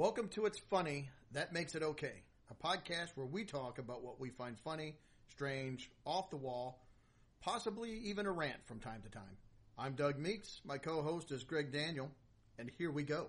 Welcome to It's Funny, That Makes It Okay, a podcast where we talk about what we find funny, strange, off the wall, possibly even a rant from time to time. I'm Doug Meeks. My co-host is Greg Daniel, and here we go.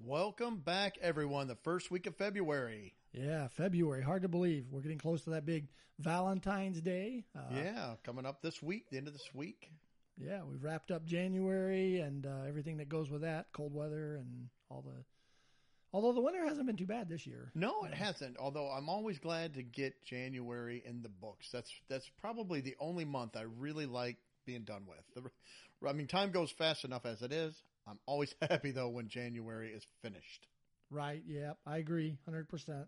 Welcome back, everyone. The first week of February. Yeah, February. Hard to believe. We're getting close to that big Valentine's Day. Uh, yeah, coming up this week, the end of this week. Yeah, we've wrapped up January and uh, everything that goes with that, cold weather and all the. Although the winter hasn't been too bad this year. No, it hasn't. Although I'm always glad to get January in the books. That's that's probably the only month I really like being done with. The, I mean, time goes fast enough as it is. I'm always happy though when January is finished. Right. Yeah, I agree, hundred percent.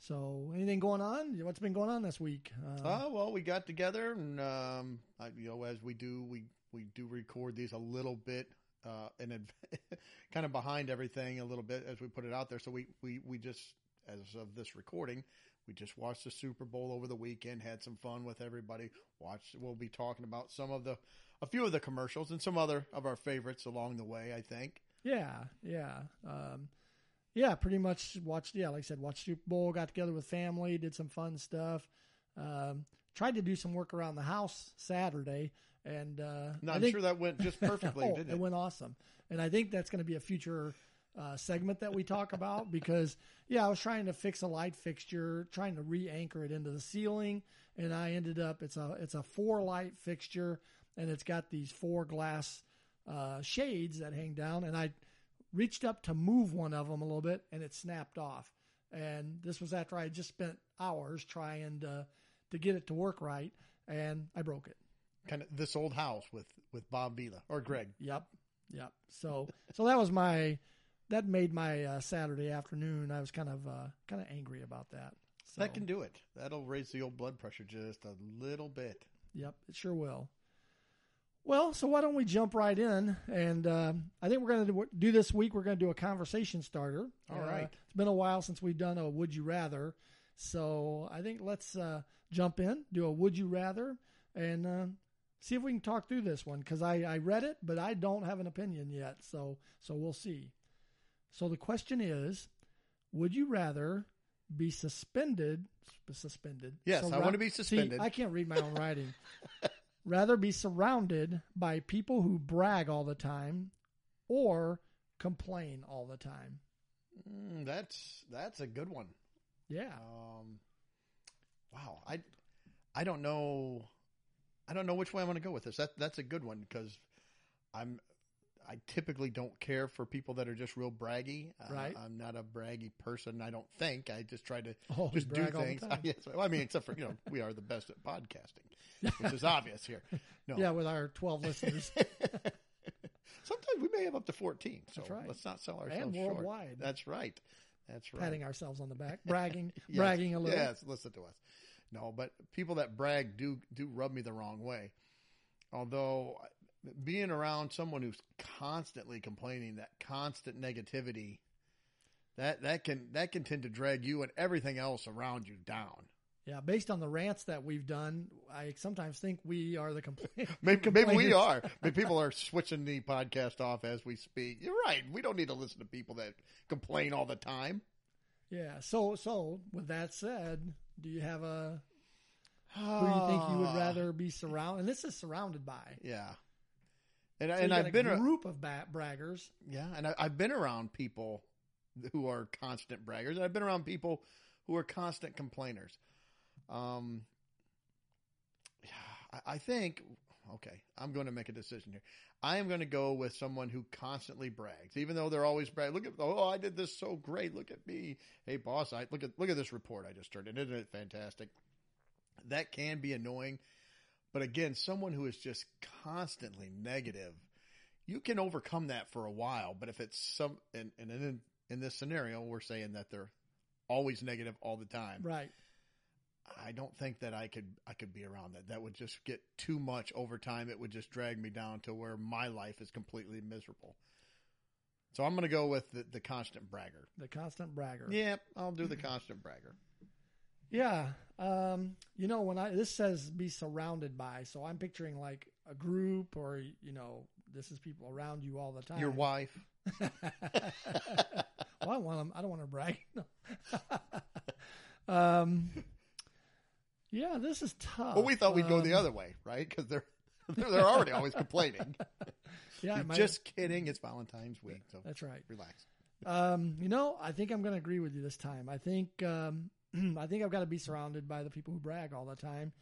So, anything going on? What's been going on this week? Uh, oh well, we got together, and um, I, you know, as we do, we we do record these a little bit, uh, and kind of behind everything a little bit as we put it out there. So we we we just as of this recording, we just watched the Super Bowl over the weekend, had some fun with everybody. Watched. We'll be talking about some of the, a few of the commercials and some other of our favorites along the way. I think. Yeah, yeah. Um, yeah, pretty much watched. Yeah, like I said, watched Super Bowl. Got together with family, did some fun stuff. Um, tried to do some work around the house Saturday, and uh, no, I'm think, sure that went just perfectly. oh, didn't it? it went awesome, and I think that's going to be a future uh, segment that we talk about because yeah, I was trying to fix a light fixture, trying to re-anchor it into the ceiling, and I ended up it's a it's a four light fixture, and it's got these four glass uh, shades that hang down, and I reached up to move one of them a little bit and it snapped off. And this was after I had just spent hours trying to to get it to work right, and I broke it. Kind of this old house with with Bob Vila or Greg. Yep, yep. So so that was my that made my uh, Saturday afternoon. I was kind of uh, kind of angry about that. So, that can do it. That'll raise the old blood pressure just a little bit. Yep, it sure will. Well, so why don't we jump right in? And uh, I think we're going to do this week. We're going to do a conversation starter. All right. Uh, it's been a while since we've done a Would You Rather. So I think let's uh, jump in, do a Would You Rather, and uh, see if we can talk through this one because I, I read it, but I don't have an opinion yet. So so we'll see. So the question is, would you rather be suspended? Suspended. Yes, I want to be suspended. See, I can't read my own writing. rather be surrounded by people who brag all the time or complain all the time? Mm, that's that's a good one. Yeah. Um, wow. I I don't know. I don't know which way I'm going to go with this. That that's a good one because I'm I typically don't care for people that are just real braggy. Uh, right. Uh, I'm not a braggy person. I don't think. I just try to oh, just do things. yes, well, I mean, except for you know, we are the best at podcasting, which is obvious here. No. Yeah, with our 12 listeners. Sometimes we may have up to 14. So right. let's not sell ourselves and worldwide. Short. That's right. That's right. Patting ourselves on the back, bragging, yes. bragging a little. Yes, listen to us. No, but people that brag do do rub me the wrong way. Although being around someone who's constantly complaining, that constant negativity, that that can that can tend to drag you and everything else around you down. Yeah, based on the rants that we've done, I sometimes think we are the complain- maybe, maybe we are. Maybe people are switching the podcast off as we speak. You're right. We don't need to listen to people that complain all the time. Yeah. So so with that said, do you have a who do you think you would rather be surrounded? And this is surrounded by. Yeah. And, so and I've been a group of braggers. Yeah, and I, have been around people who are constant braggers, and I've been around people who are constant complainers. Um, I, I think. Okay, I'm going to make a decision here. I am going to go with someone who constantly brags, even though they're always brag. Look at oh, I did this so great. Look at me. Hey, boss, I look at look at this report I just turned in. Isn't it fantastic? That can be annoying but again, someone who is just constantly negative, you can overcome that for a while. But if it's some, and, and in, in this scenario, we're saying that they're always negative all the time. Right. I don't think that I could I could be around that. That would just get too much over time. It would just drag me down to where my life is completely miserable. So I'm going to go with the, the constant bragger. The constant bragger. Yeah, I'll do the constant bragger. Yeah. Um, you know, when I, this says be surrounded by, so I'm picturing like a group or, you know, this is people around you all the time. Your wife. well, I want them. I don't want to brag. um, yeah, this is tough. Well, we thought we'd go the Um, other way, right? Because they're they're already always complaining. Yeah, just kidding. It's Valentine's week, so that's right. relax. Um, you know, I think I'm going to agree with you this time. I think um, I think I've got to be surrounded by the people who brag all the time,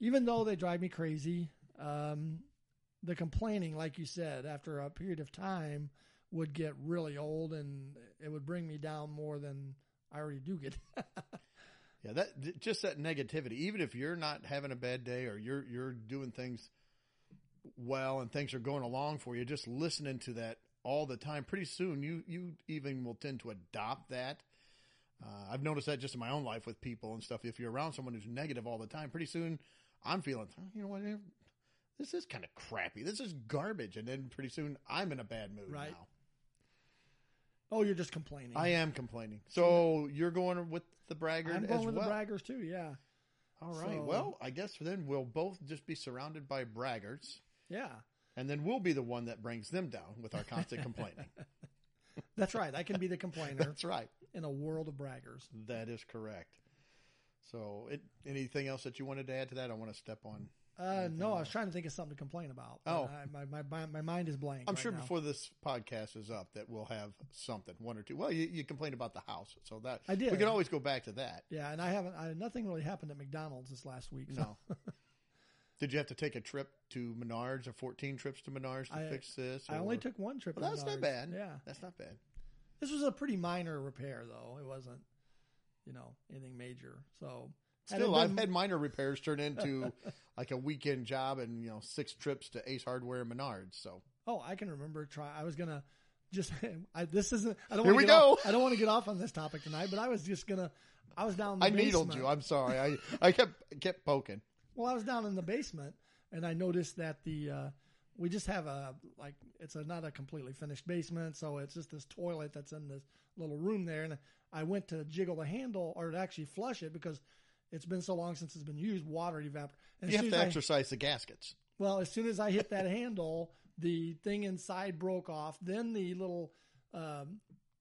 even though they drive me crazy. Um, the complaining, like you said, after a period of time, would get really old, and it would bring me down more than I already do get. Yeah, that just that negativity. Even if you're not having a bad day or you're you're doing things well and things are going along for you, just listening to that all the time, pretty soon you you even will tend to adopt that. Uh, I've noticed that just in my own life with people and stuff. If you're around someone who's negative all the time, pretty soon I'm feeling, "Oh, you know what, this is kind of crappy. This is garbage, and then pretty soon I'm in a bad mood Right. now. oh, you're just complaining. I am complaining. So you're going with the braggart I'm going with well. the braggers too. Yeah, All right. So- well, I guess then we'll both just be surrounded by braggarts, yeah. and then we'll be the one that brings them down with our constant complaining. That's right. I can be the complainer That's right. in a world of braggers. That is correct. So, it, anything else that you wanted to add to that? I want to step on. Uh, no, I was trying to think of something to complain about. Oh. I, my, my my my mind is blank. I'm right sure now. before this podcast is up that we'll have something, one or two. Well, you, you complained about the house, so that I did. We can always go back to that. Yeah, and I haven't. I, nothing really happened at McDonald's this last week. So. No. Did you have to take a trip to Menards or 14 trips to Menards to I- fix this? I only took one trip. Well, to that's not Menards. bad. Yeah, That's not bad. this was a pretty minor repair, though. It wasn't, you know, anything major. So Still, I've been- had minor repairs turn into like a weekend job and you know six trips to Ace Hardware and Menards. So Oh, I can remember. Try. I was gonna just. I, this isn't. I don't. Here wanna we get go. Off, I don't want to get off on this topic tonight, but I was just gonna. I was down. I needled you. I'm sorry. I I kept kept poking. Well, I was down in the basement and I noticed that the uh, we just have a like it's a not a completely finished basement, so it's just this toilet that's in this little room there. And I went to jiggle the handle or to actually flush it because it's been so long since it's been used. Water evaporated. You have to exercise the gaskets. well, as soon as I hit that handle, the thing inside broke off. Then the little um,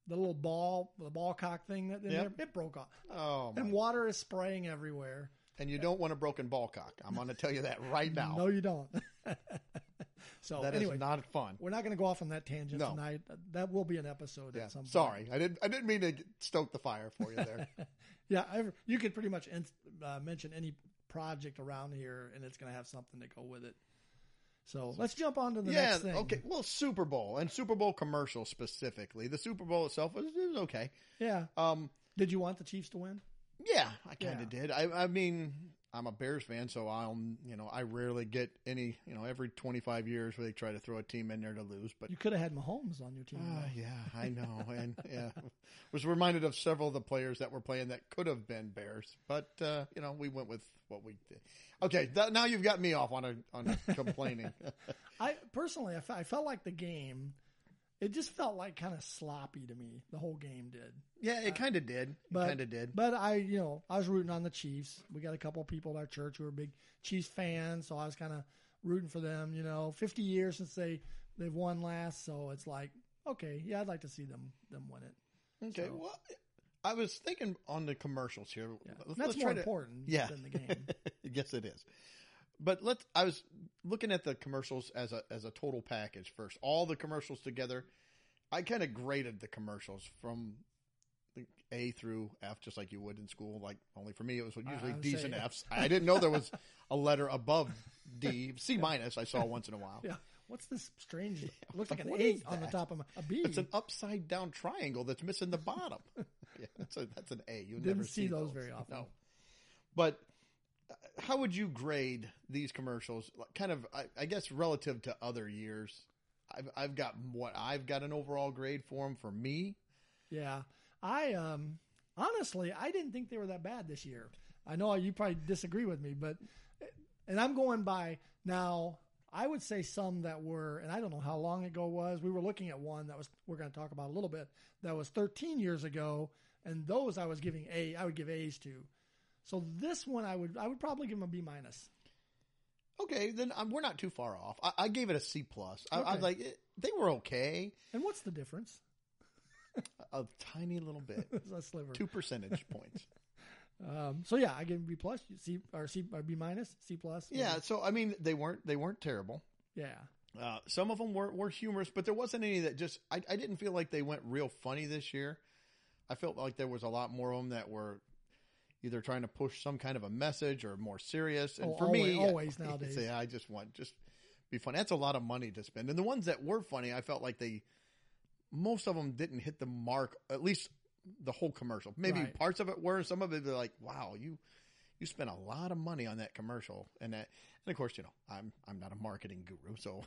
the little ball, the ball cock thing that in Yep. there, it broke off, Oh, my. and water is spraying everywhere. And you don't want a broken ball cock. I'm going to tell you that right now. No, you don't. so That is anyway, not fun. We're not going to go off on that tangent No. tonight. That will be an episode Yeah, at some point. sorry. I didn't. I didn't mean to stoke the fire for you there. Yeah, I, you could pretty much in, uh, mention any project around here, and it's going to have something to go with it. So let's jump on to the yeah. next thing. Okay. Well, Super Bowl and Super Bowl commercial specifically. The Super Bowl itself was, it was okay. Yeah. Um. Did you want the Chiefs to win? Yeah, I kind of Yeah. did. I, I mean, I'm a Bears fan, so I'll, you know, I rarely get any, you know, every 25 years where they try to throw a team in there to lose. But You could have had Mahomes on your team. uh, yeah, I know, and yeah, was reminded of several of the players that were playing that could have been Bears, but uh, you know, we went with what we did. Okay, th- now you've got me off on a on a complaining. I personally, I, fe- I felt like the game. It just felt like kind of sloppy to me. The whole game did. yeah, it uh, kind of did. It But- kind of did. But I, you know, I was rooting on the Chiefs. We got a couple of people at our church who are big Chiefs fans, so I was kind of rooting for them. You know, 50 years since they they've won last, so it's like, okay, yeah, I'd like to see them them win it. Okay, so- well, I was thinking on the commercials here. Yeah. Let's- That's let's more try to- important Yeah. than the game. yes, it is. But let's. I was looking at the commercials as a as a total package first. All the commercials together. I kind of graded the commercials from A through F, just like you would in school. Like only for me, it was usually D's and F's. I didn't know there was a letter above D. C minus. I saw once in a while. yeah. What's this strange? It looks like an What eight on the top of my, a B. It's an upside down triangle that's missing the bottom. yeah, that's a that's an A. You Didn't never see those very often. No, but how would you grade these commercials? Kind of, I, I guess, relative to other years. I've I've got what I've got an overall grade for them. For me, Yeah, I um honestly I didn't think they were that bad this year. I know you probably disagree with me, but and I'm going by now. I would say some that were, and I don't know how long ago was. We were looking at one that was we're going to talk about a little bit that was 13 years ago, and those I was giving A. I would give A's to. So this one I would I would probably give them a B minus. Okay, then um, we're not too far off. I, I gave it a C plus. I, I Okay. was like, it, they were okay, And what's the difference? a tiny little bit, a sliver. two percentage points. Um, so yeah, I give B plus, C or C or B minus, C plus. Yeah, so I mean, they weren't they weren't terrible. yeah. Uh, some of them were, were humorous, but there wasn't any that just I, I didn't feel like they went real funny this year. I felt like there was a lot more of them that were either trying to push some kind of a message or more serious. And Oh, for always- me, always I, nowadays. say I just want just be funny. That's a lot of money to spend. And the ones that were funny, I felt like they most of them didn't hit the mark. At least the whole commercial. Maybe Right. parts of it were. Some of it they're like, wow, you you spent a lot of money on that commercial, and that, and of course, you know, I'm I'm not a marketing guru, so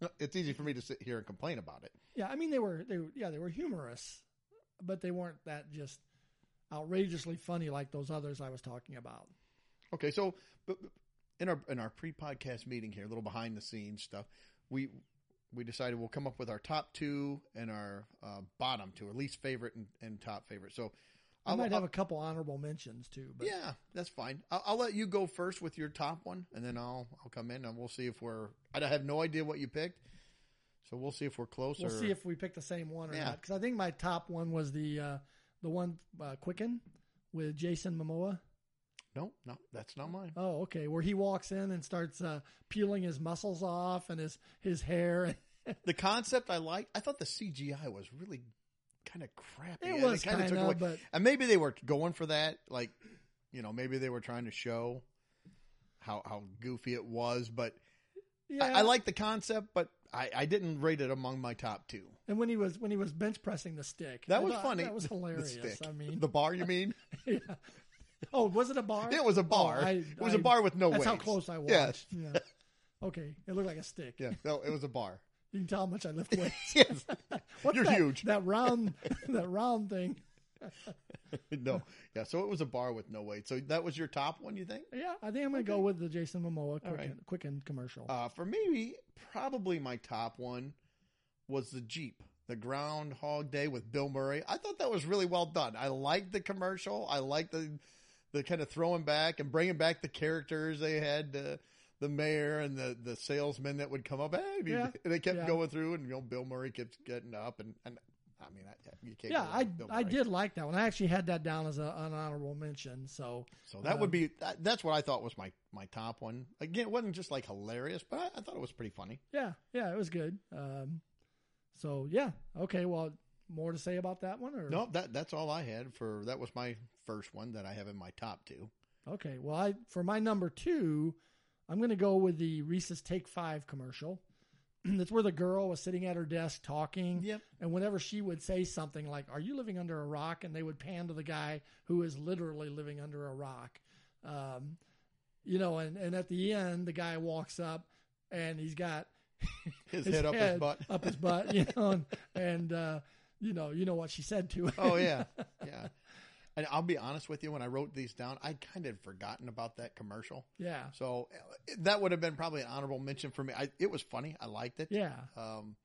it's easy for me to sit here and complain about it. Yeah, I mean they were they yeah they were humorous, but they weren't that just outrageously funny like those others I was talking about. Okay, so but in our in our pre-podcast meeting here, a little behind the scenes stuff, we we decided we'll come up with our top two and our uh, bottom two, or least favorite and, and top favorite. So I I'll, might I'll- have a couple honorable mentions too. But yeah, that's fine. I'll, I'll let you go first with your top one, and then I'll I'll come in and we'll see if we're. I have no idea what you picked, so we'll see if we're close. we'll or, see if we pick the same one or Yeah. not. Because I think my top one was the uh, the one uh, Quicken with Jason Momoa. no, no, that's not mine. Oh, okay. Where he walks in and starts uh, peeling his muscles off and his his hair. The concept I liked. I thought the CGI was really kind of crappy. It and was away- of, but And maybe they were going for that, like, you know, maybe they were trying to show how how goofy it was. But yeah. I, I like the concept, but I, I didn't rate it among my top two. And when he was when he was bench pressing the stick, That was thought- funny. That was The hilarious. I mean, The bar, you mean? yeah. Oh, was it a bar? it was a oh, bar. Oh, I- it was I- a bar with no That's how close I Yeah. watched. Yeah. Okay, it looked like a stick. Yeah, no, it was a bar. You can tell how much I lift weights. yes, What's You're that, huge. That round, that round thing. no, yeah. So it was a bar with no weight. So that was your top one, you think? Yeah, I think I'm gonna go with the Jason Momoa Quicken, right. Quicken commercial. Uh, for me, probably my top one was the Jeep, the Groundhog Day with Bill Murray. I thought that was really well done. I liked the commercial. I liked the the kind of throwing back and bringing back the characters they had. Uh, the mayor and the, the salesman that would come up, hey, and Yeah, they kept yeah. going through, and you know Bill Murray kept getting up, and, and I mean, I, you can't. yeah, I I did like that one. I actually had that down as a, an honorable mention. So So that Um, would be that, that's what I thought was my my top one. Again, it wasn't just like hilarious, but I, I thought it was pretty funny. yeah, yeah, it was good. Um, so yeah, okay. Well, more to say about that one, or No, that that's all I had for that was my first one that I have in my top two. Okay, well, I for my number two, I'm going to go with the Reese's Take Five commercial. That's where the girl was sitting at her desk talking, Yep. and whenever she would say something like, "Are you living under a rock?" and they would pan to the guy who is literally living under a rock, um, you know, and and at the end, the guy walks up and he's got His, head up his butt. up his butt, you know, and, and uh, you know, you know what she said to him. Oh yeah, yeah. And I'll be honest with you, when I wrote these down, I kind of forgotten about that commercial. yeah, So that would have been probably an honorable mention for me. I, it was funny. I liked it. yeah. Um,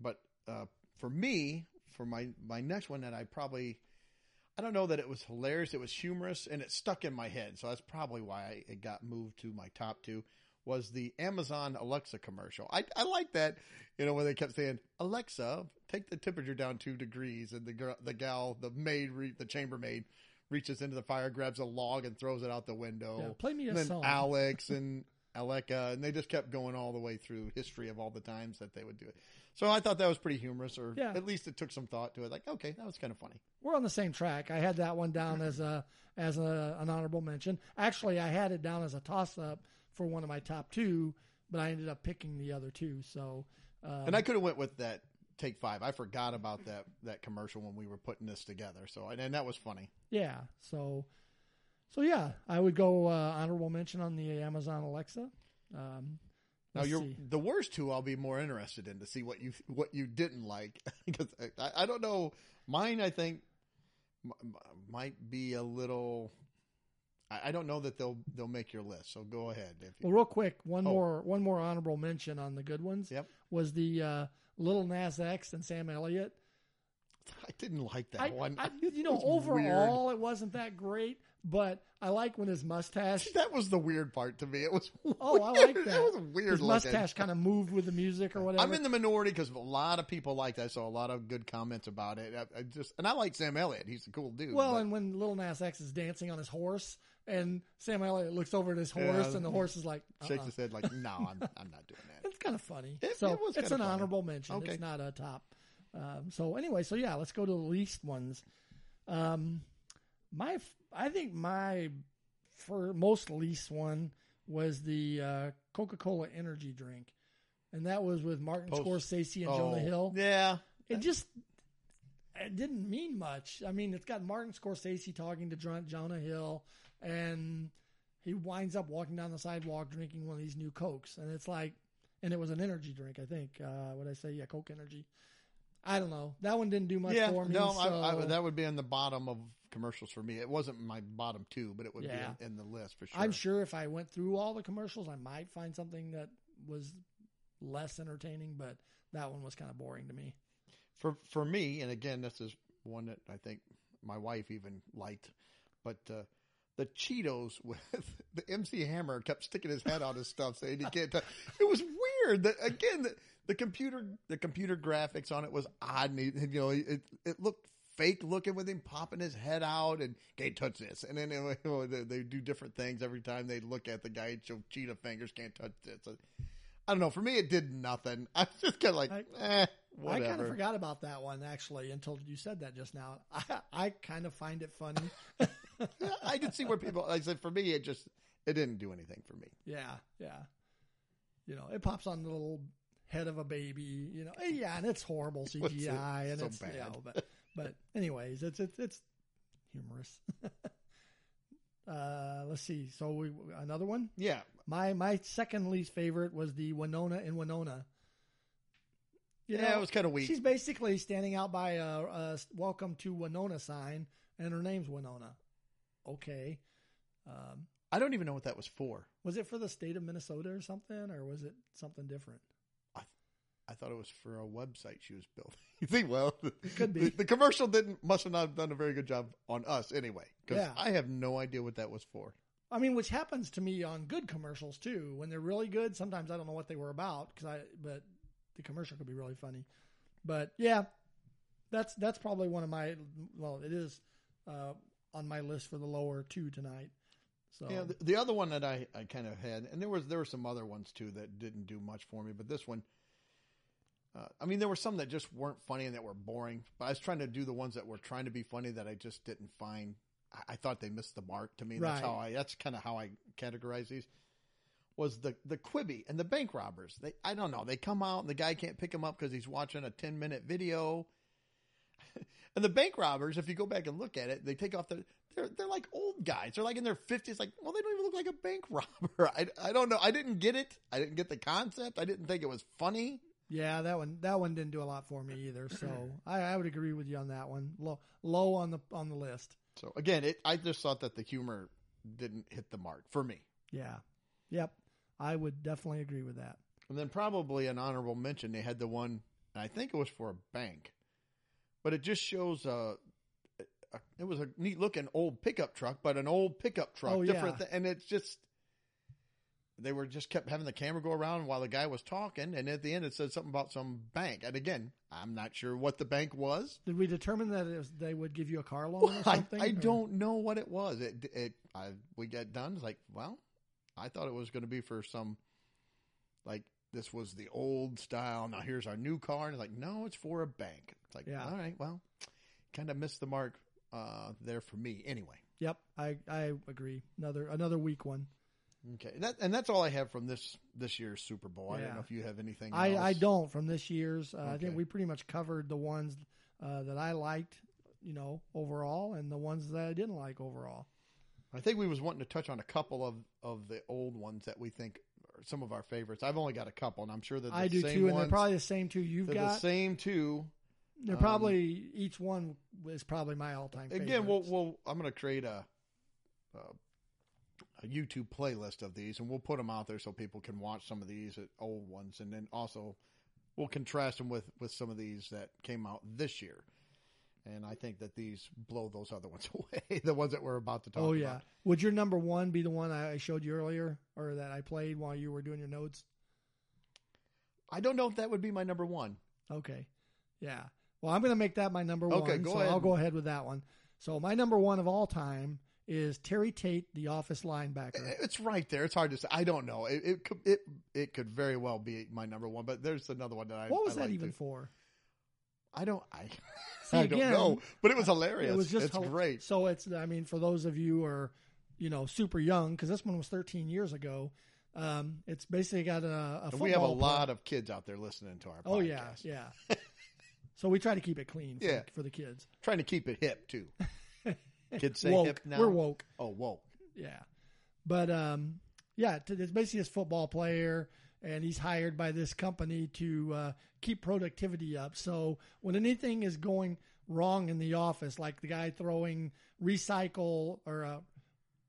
but uh, for me, for my my next one, that I probably, I don't know that it was hilarious. It was humorous and it stuck in my head. So that's probably why I, it got moved to my top two. Was the Amazon Alexa commercial? I I like that. You know when they kept saying Alexa, take the temperature down two degrees, and the girl, the gal, the maid, re, the chambermaid, reaches into the fire, grabs a log, and throws it out the window. Yeah, play me a then song. Alex and Aleka, and they just kept going all the way through history of all the times that they would do it. So I thought that was pretty humorous, or Yeah. at least it took some thought to it. Like, okay, that was kind of funny. we're on the same track. I had that one down as a as a, an honorable mention. Actually, I had it down as a toss up for one of my top two, but I ended up picking the other two. So, um, And I could have went with that take five. I forgot about that that commercial when we were putting this together. So and, and that was funny. yeah, so so yeah, I would go uh, honorable mention on the Amazon Alexa. Um, Now you're see. the worst two. I'll be more interested in to see what you what you didn't like because I, I don't know. Mine, I think, m- m- might be a little. I, I don't know that they'll they'll make your list. So go ahead. If you, Well, real quick, one Oh. more one more honorable mention on the good ones. Yep. Was the uh, Lil Nas X and Sam Elliott. I didn't like that I, one. I, you know, overall, it wasn't that great, but I like when his mustache. That was the weird part to me. It was. Oh, I like that. That was a weird. His mustache kind of moved with the music or whatever. I'm in the minority because a lot of people like that. I saw a lot of good comments about it. I, I just and I like Sam Elliott. He's a cool dude. well, but- and when Lil Nas X is dancing on his horse, and Sam Elliott looks over at his horse, Yeah. and the horse is like, shakes uh-uh. his head like, "No, I'm, I'm not doing that." It's kind of funny. It- so it was it's an funny. honorable mention. Okay. It's not a top. Um, so anyway, so yeah, let's go to the least ones. Um, my, I think my for most least one was the uh, Coca Cola energy drink, and that was with Martin Post- Scorsese and Oh, Jonah Hill. Yeah, It just it didn't mean much. I mean, it's got Martin Scorsese talking to Jonah Hill, and he winds up walking down the sidewalk drinking one of these new Cokes, and it's like, and it was an energy drink, I think. Uh, what I say? Yeah, Coke Energy. I don't know. That one didn't do much yeah. for me. no, so, I, I, that would be in the bottom of commercials for me. It wasn't my bottom two, but it would Yeah. be in, in the list for sure. I'm sure if I went through all the commercials, I might find something that was less entertaining, but that one was kind of boring to me. for for me, and again, this is one that I think my wife even liked, but uh, the Cheetos with the MC Hammer kept sticking his head out of stuff, saying he can't. T- it was weird. That again, the, the computer the computer graphics on it was odd, and you know, it it looked fake looking with him popping his head out and can't touch this, and then you know, they, do different things every time they look at the guy and show cheetah fingers can't touch this. I don't know. For me, it did nothing. I was just kind of like, I- eh, I kind of forgot about that one actually until you said that just now. I, I kind of find it funny. I can see where people. Like I said, for me, it just it didn't do anything for me. yeah, yeah. You know, it pops on the little head of a baby. You know, yeah, and it's horrible CGI, and so it's you bad. know, but but anyways, it's it's it's humorous. uh, let's see. So we another one. Yeah, My my second least favorite was the Winona in Winona. You yeah, know, it was kind of weak. She's basically standing out by a, a "Welcome to Winona" sign, and her name's Winona. Okay, um, I don't even know what that was for. was it for the state of Minnesota or something, or was it something different? I thought it was for a website she was building. you think? Well, it could be. The, the commercial didn't must have not done a very good job on us anyway. Because Yeah. I have no idea what that was for. I mean, which happens to me on good commercials too. When they're really good, sometimes I don't know what they were about because I, but the commercial could be really funny. But yeah, that's that's probably one of my well, it is uh, on my list for the lower two tonight. So Yeah, the, the other one that I, I kind of had, and there was there were some other ones too that didn't do much for me, but this one, uh, I mean, there were some that just weren't funny and that were boring. But I was trying to do the ones that were trying to be funny that I just didn't find. I, I thought they missed the mark. To me, that's how I. That's kind of how I categorize these. Was the the Quibi and the bank robbers? They I don't know. They come out and the guy can't pick him up because he's watching a ten minute video. And the bank robbers, if you go back and look at it, they take off the. They're they're like old guys. They're like in their fifties. Like, well, they don't even look like a bank robber. I, I don't know. I didn't get it. I didn't get the concept. I didn't think it was funny. Yeah, that one that one didn't do a lot for me either. So I, I would agree with you on that one. Low low on the on the list. So again, it. I just thought that the humor didn't hit the mark for me. Yeah, yep, I would definitely agree with that. And then probably an honorable mention. They had the one. And I think it was for a bank, but it just shows. Uh, a, it was a neat looking old pickup truck, but an old pickup truck, Oh, different. yeah. thi- and it's just they were just kept having the camera go around while the guy was talking, and at the end it said something about some bank. And again, I'm not sure what the bank was. Did we determine that it was, they would give you a car loan or I, something? I or- don't know what it was. It it I we got done. It's like, well, I thought it was going to be for some like this was the old style. Now here's our new car. And it's like, no, it's for a bank. It's like, Yeah. all right, well, kind of missed the mark uh, there for me anyway. Yep, I I agree. Another another weak one. Okay, that and that's all I have from this this year's Super Bowl. I don't know if you have anything. I, else. I don't from this year's. Uh, I think we pretty much covered the ones uh, that I liked, you know, overall, and the ones that I didn't like overall. I think we was wanting to touch on a couple of of the old ones that we think are some of our favorites. I've only got a couple, and I'm sure that I do too, and they're probably the same two you've got. the same two. They're um, probably each one is probably my all time. Favorite. Again, we'll, we'll I'm going to create a, a a YouTube playlist of these, and we'll put them out there so people can watch some of these old ones, and then also we'll contrast them with with some of these that came out this year. And I think that these blow those other ones away, the ones that we're about to talk oh, about. Oh about. yeah. Would your number one be the one I showed you earlier, or that I played while you were doing your notes? I don't know if that would be my number one. Okay. Yeah. Well, I'm going to make that my number Okay, one. go so ahead. I'll go ahead with that one. So my number one of all time is Terry Tate, the Office linebacker. It's right there. It's hard to say. I don't know. It it could, it, it could very well be my number one, but there's another one that I. What was I that like even too. for? I don't. I, See, I don't know, but it was hilarious. It was just it's hel- great. So it's I mean for those of you who are you know super young because this one was 13 years ago. Um, it's basically got a, a we have a player- lot of kids out there listening to our. Oh yeah, yeah. so we try to keep it clean for, Yeah. for the kids. Trying to keep it hip too. Kids say woke. hip now. We're woke. Oh, woke. Yeah, but um, yeah, t- it's basically this football player, and he's hired by this company to uh, keep productivity up. So when anything is going wrong in the office, like the guy throwing recycle or uh,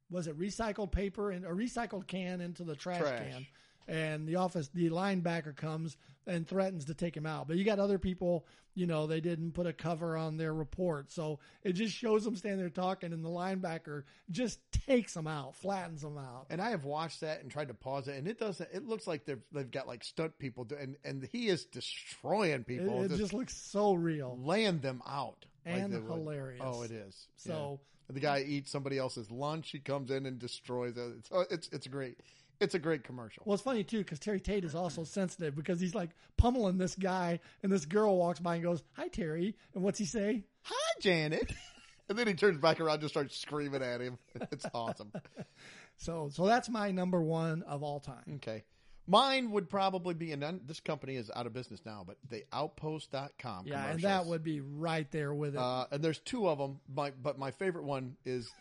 was it recycled paper and a recycled can into the trash, Trash. can, and the office the linebacker comes and threatens to take him out. But you got other people, you know, they didn't put a cover on their report, so it just shows them standing there talking, and the linebacker just takes them out, flattens them out. And I have watched that and tried to pause it, and it doesn't. It looks like they've they've got like stunt people, do, and and he is destroying people, it just, just looks so real laying them out like and would. hilarious. Oh, it is. So Yeah. the guy eats somebody else's lunch. He comes in and destroys it. It's it's, it's great. It's a great commercial. Well, it's funny too because Terry Tate is also sensitive because he's like pummeling this guy, and this girl walks by and goes, "Hi, Terry," and what's he say? Hi, Janet. and then he turns back around and just starts screaming at him. It's awesome. So, so that's my number one of all time. Okay. Mine would probably be, and this company is out of business now, but the outpost.com. Yeah, and that would be right there with it. Uh, and there's two of them. My, but my favorite one is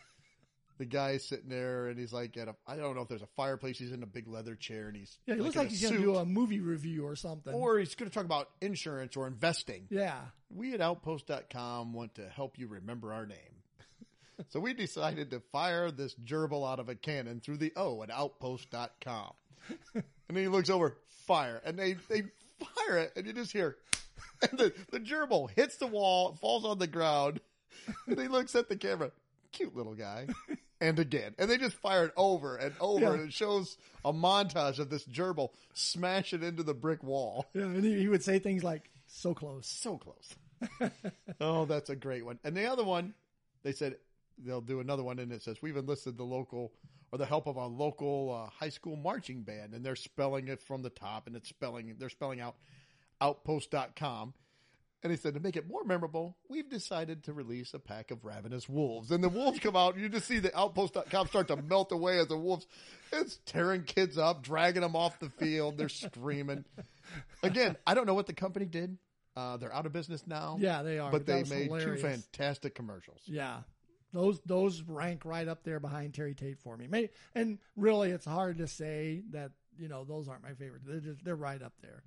the guy sitting there and he's like at a, I don't know if there's a fireplace. He's in a big leather chair and he's, yeah, it looks like he's going to do a movie review or something. or he's going to talk about insurance or investing. yeah, We at outpost.com want to help you remember our name. so we decided to fire this gerbil out of a cannon through the O at outpost.com. and he looks over, fire. And they, they fire it, and you just hear, and the, the gerbil hits the wall, falls on the ground, and he looks at the camera. Cute little guy. And again. And they just fire it over and over, Yeah. and it shows a montage of this gerbil smashing into the brick wall. yeah, and he, he would say things like, "So close." So close. oh, that's a great one. And the other one, they said they'll do another one, and it says we've enlisted the local or the help of a local uh, high school marching band, and they're spelling it from the top, and it's spelling they're spelling out outpost.com. And he said, to make it more memorable, we've decided to release a pack of ravenous wolves. And the wolves come out, and you just see the outpost.com start to melt away as the wolves, it's tearing kids up, dragging them off the field. They're screaming. Again, I don't know what the company did. Uh, they're out of business now. Yeah, they are. But they made hilarious. two fantastic commercials. Yeah. Those those rank right up there behind Terry Tate for me. And really, it's hard to say that you know those aren't my favorite. They're just, they're right up there.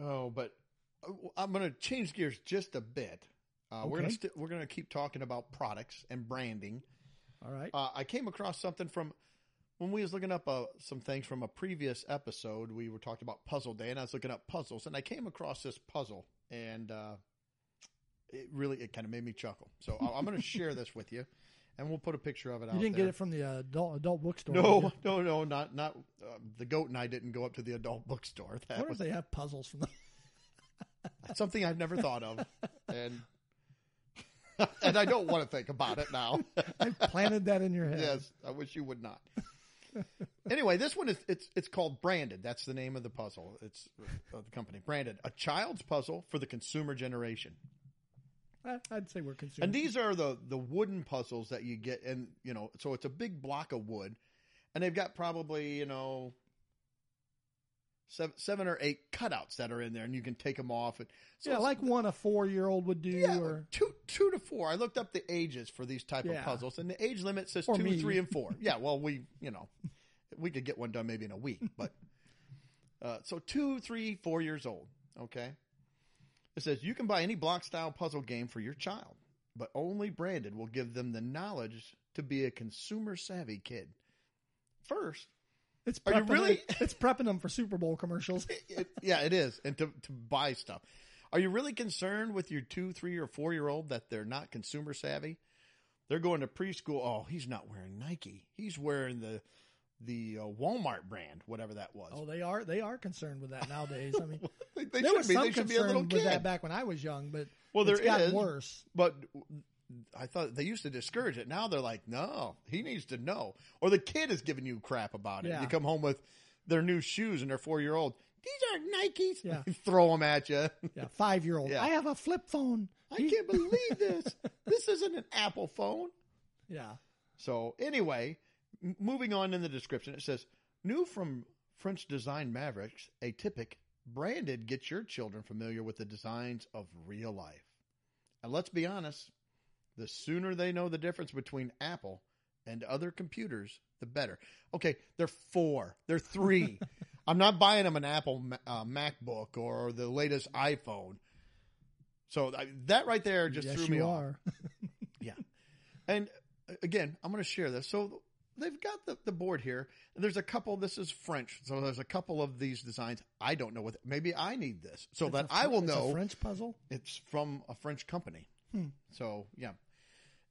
Oh, but I'm going to change gears just a bit. Uh, We're going Okay. to st- we're going to keep talking about products and branding. All right. Uh, I came across something from when we was looking up uh, some things from a previous episode. We were talking about Puzzle Day, and I was looking up puzzles, and I came across this puzzle, and uh, it really it kind of made me chuckle. So I'm going to share this with you, and we'll put a picture of it out. you didn't there. get it from the uh, adult adult bookstore. No, no, no, not not uh, the goat and I didn't go up to the adult bookstore. That wonder was they have puzzles from the. Something I've never thought of, and and I don't want to think about it now. I planted that in your head. yes, I wish you would not. anyway, this one is it's it's called Branded. That's the name of the puzzle. It's uh, the company Branded, a child's puzzle for the consumer generation. I, I'd say we're consuming. And these are the the wooden puzzles that you get, and you know, so it's a big block of wood, and they've got probably you know seven, seven or eight cutouts that are in there, and you can take them off. And so yeah, like one a four year old would do, yeah, or two two to four. I looked up the ages for these type Yeah. of puzzles, and the age limit says Or two, me. three, and four. yeah, well, we you know we could get one done maybe in a week, but uh, so two, three, four years old. Okay, it says you can buy any block style puzzle game for your child, but only branded will give them the knowledge to be a consumer savvy kid. First, it's Are you prepping really- It's prepping them for Super Bowl commercials. it, yeah, it is, and to to buy stuff. Are you really concerned with your two, three, or four year old that they're not consumer savvy? They're going to preschool. Oh, he's not wearing Nike. He's wearing the the uh, Walmart brand, whatever that was. Oh, they are they are concerned with that nowadays. I mean, they they there should was be. some They should be a concern little with that back when I was young, but well, there it's is, worse. but I thought they used to discourage it. Now they're like, no, he needs to know, or the kid is giving you crap about it. Yeah. You come home with their new shoes and their four year old. These aren't Nikes. Yeah. Throw them at you. Yeah, five year old. Yeah. I have a flip phone. I can't believe this. This isn't an Apple phone. Yeah, So anyway, moving on in the description, it says new from French design Mavericks, Atypyk branded gets your children familiar with the designs of real life. And let's be honest, the sooner they know the difference between Apple and other computers, the better. Okay, they're four, they're three. I'm not buying them an Apple uh, MacBook or the latest iPhone. So I, that right there just yes, threw me you off. are. And uh, again, I'm going to share this. So they've got the, the board here. And there's a couple. This is French. So there's a couple of these designs. I don't know what. Maybe I need this so It's that a I will know French puzzle. it's from a French company. Hmm. So yeah,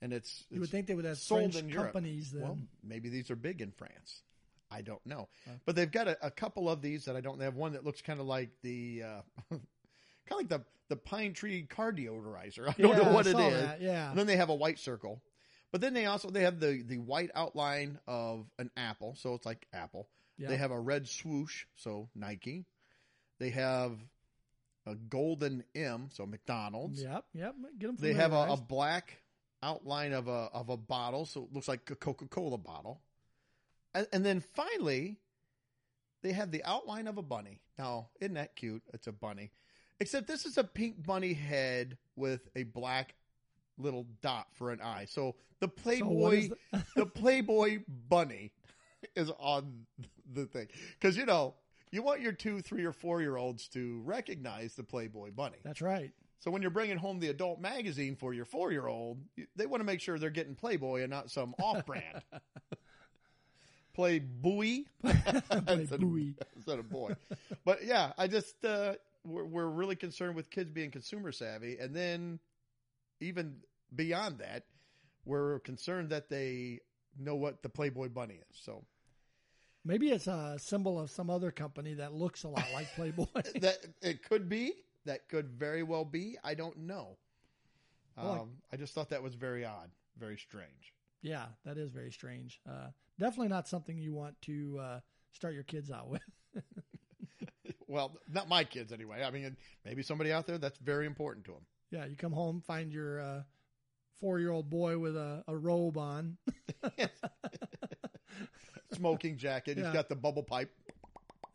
and it's, You would think they would have sold French in Europe. companies then. well, maybe these are big in France. I don't know, Huh. but they've got a, a couple of these that I don't. They have one that looks kind of like the, uh, kind of like the the pine tree car deodorizer. I don't Yeah, know what it is. that, Yeah, And then they have a white circle. But then they also they have the the white outline of an apple, so it's like Apple. They have a red swoosh, so Nike. They have a golden M, so McDonald's. Yep, yep. Get them. They have a, a black outline of a of a bottle, so it looks like a Coca Cola bottle. And, and then finally, they have the outline of a bunny. Now, isn't that cute? It's a bunny, except this is a pink bunny head with a black little dot for an eye. So the So Playboy the- the Playboy bunny is on the thing because you know you want your two, three, or four year olds to recognize the Playboy bunny. That's right. So when you're bringing home the adult magazine for your four year old, they want to make sure they're getting Playboy and not some off brand. Playboy instead, Playboy. Of, instead of boy. But yeah, I just uh, we're, we're really concerned with kids being consumer savvy, and then even beyond that, we're concerned that they know what the Playboy bunny is. So Maybe it's a symbol of some other company that looks a lot like Playboy. that it could be. That could very well be. I don't know. Well, Um, I just thought that was very odd, very strange. yeah, that is very strange. Uh, definitely not something you want to uh, start your kids out with. Well, not my kids anyway. I mean, maybe somebody out there that's very important to them. Yeah, you come home, find your uh, four-year-old boy with a, a robe on. Smoking jacket. Yeah. He's got the bubble pipe.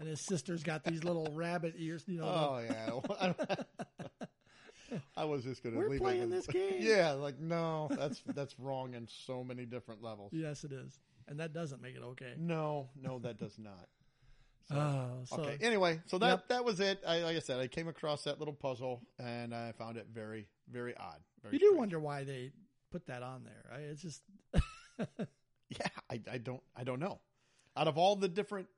And his sister's got these little rabbit ears. You know, Oh yeah. I was just going to We're leave playing it. this game. Yeah, like no, that's that's wrong in so many different levels. yes, it is, and that doesn't make it okay. No, no, that does not. So, Oh, so okay. Anyway, so that Yep. that was it. I, like I said, I came across that little puzzle and I found it very, very odd. Very you do strange. wonder why they put that on there. Right? It's just Yeah, I, I don't I don't know. Out of all the different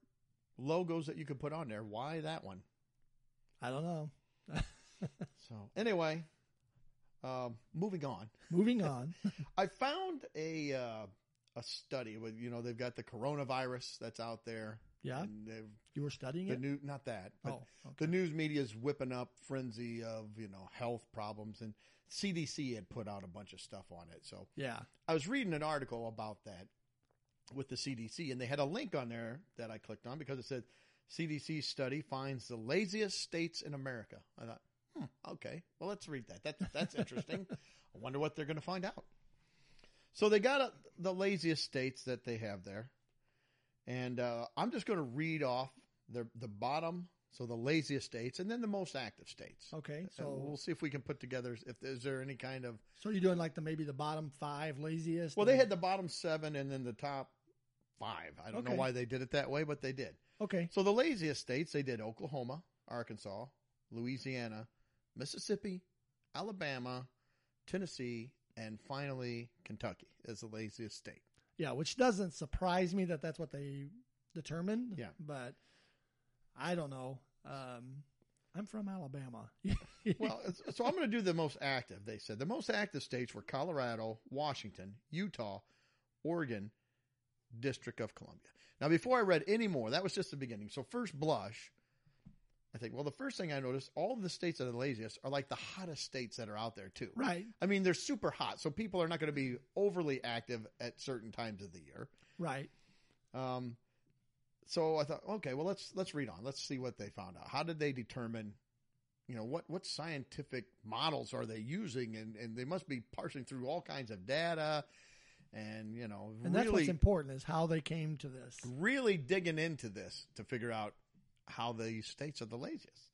logos that you could put on there, why that one? I don't know. So anyway, um, moving on. Moving on. I found a uh, a study with you know they've got the coronavirus that's out there. Yeah, and they've- you were studying the it. new not that, but oh, okay. the news media is whipping up frenzy of you know health problems and CDC had put out a bunch of stuff on it. So yeah. I was reading an article about that with the CDC, and they had a link on there that I clicked on because it said CDC study finds the laziest states in America. I thought, hmm, okay, well let's read that. That's that's interesting. I wonder what they're going to find out. So they got a, the laziest states that they have there, and uh, I'm just going to read off the the bottom. So the laziest states, and then the most active states. Okay, And so we'll see if we can put together if is there any kind of so you're doing like the maybe the bottom five laziest. well, they had the bottom seven and then the top five. I don't know why they did it that way, but they did. okay. So the laziest states, they did Oklahoma, Arkansas, Louisiana, Mississippi, Alabama, Tennessee, and finally Kentucky is the laziest state. Yeah, which doesn't surprise me that that's what they determined. Yeah. but I don't know. Um, I'm from Alabama. well, so I'm going to do the most active. They said the most active states were Colorado, Washington, Utah, Oregon, District of Columbia. Now, before I read any more, that was just the beginning. So, first blush, I think, well, the first thing I noticed, all of the states that are the laziest are like the hottest states that are out there, too. right, I mean, they're super hot, so people are not going to be overly active at certain times of the year. right. Um, so I thought, okay, well let's let's read on. Let's see what they found out. How did they determine? You know what what scientific models are they using? And and they must be parsing through all kinds of data, and you know And that's what's important is how they came to this. really digging into this to figure out how the states are the laziest.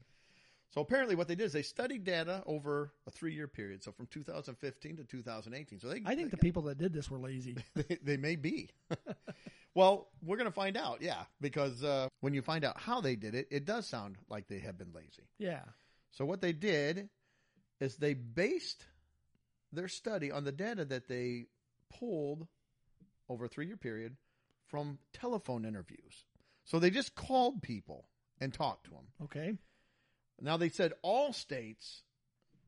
So apparently, what they did is they studied data over a three year period. So from 2015 to 2018. So they I think they the people that did this were lazy. they, they may be. well, we're going to find out, yeah, because uh, when you find out how they did it, it does sound like they have been lazy. Yeah. So, what they did is they based their study on the data that they pulled over a three year period from telephone interviews. So, they just called people and talked to them. Okay. Now, they said all states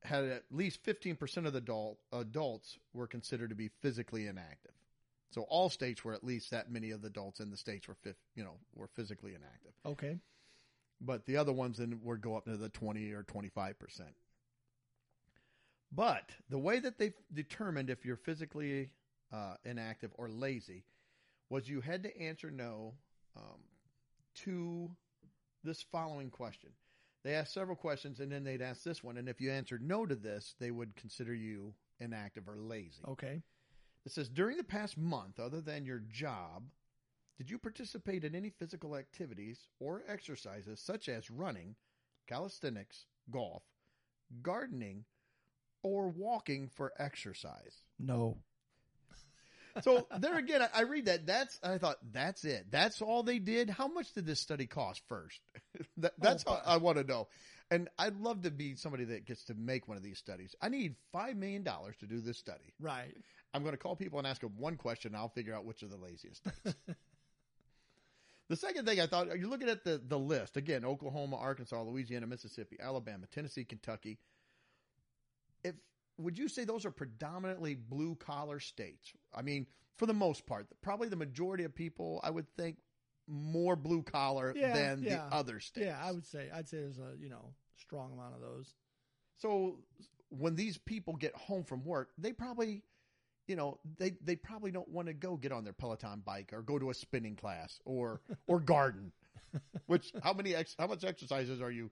had at least 15% of the adult, adults were considered to be physically inactive. So all states were at least that many of the adults in the states were, you know, were physically inactive. Okay. But the other ones then would go up to the 20 or 25%. But the way that they determined if you're physically uh, inactive or lazy was you had to answer no um, to this following question. They asked several questions and then they'd ask this one. And if you answered no to this, they would consider you inactive or lazy. Okay. It says during the past month, other than your job, did you participate in any physical activities or exercises such as running, calisthenics, golf, gardening, or walking for exercise? No. So there again, I, I read that. That's I thought that's it. That's all they did. How much did this study cost first? that, oh, that's Oh, how I want to know. And I'd love to be somebody that gets to make one of these studies. I need five million dollars to do this study. Right. I'm going to call people and ask them one question. And I'll figure out which are the laziest the second thing I thought, you're looking at the, the list again: Oklahoma, Arkansas, Louisiana, Mississippi, Alabama, Tennessee, Kentucky. If would you say those are predominantly blue collar states? I mean, for the most part, probably the majority of people, I would think, more blue collar Yeah, than yeah. the other states. Yeah, I would say I'd say there's a you know strong amount of those. So when these people get home from work, they probably, you know, they they probably don't want to go get on their Peloton bike or go to a spinning class or or garden. Which how many ex, how much exercises are you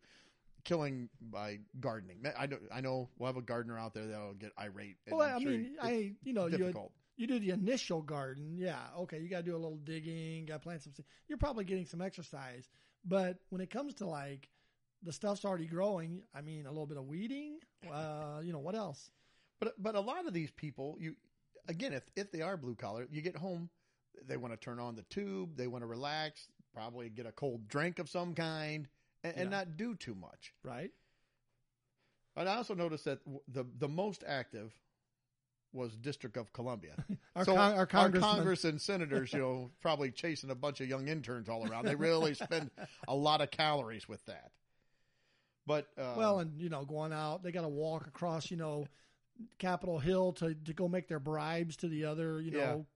killing by gardening? I know I know we'll have a gardener out there that'll get irate. Well, I'm I sure mean, I you know difficult. you do the initial garden, yeah, okay, you got to do a little digging, got to plant some. You're probably getting some exercise, but when it comes to like the stuff's already growing, I mean, a little bit of weeding, uh, you know, what else? But but a lot of these people, you again, if if they are blue collar, you get home, they want to turn on the tube, they want to relax, probably get a cold drink of some kind, and, and not do too much. Right? And I also noticed that the the most active was District of Columbia. Our, so con- our congressman. Congress and senators, you know, probably chasing a bunch of young interns all around. They really spend a lot of calories with that. But uh, well, and you know, going out, they got to walk across, you know, Capitol Hill to to go make their bribes to the other, you know.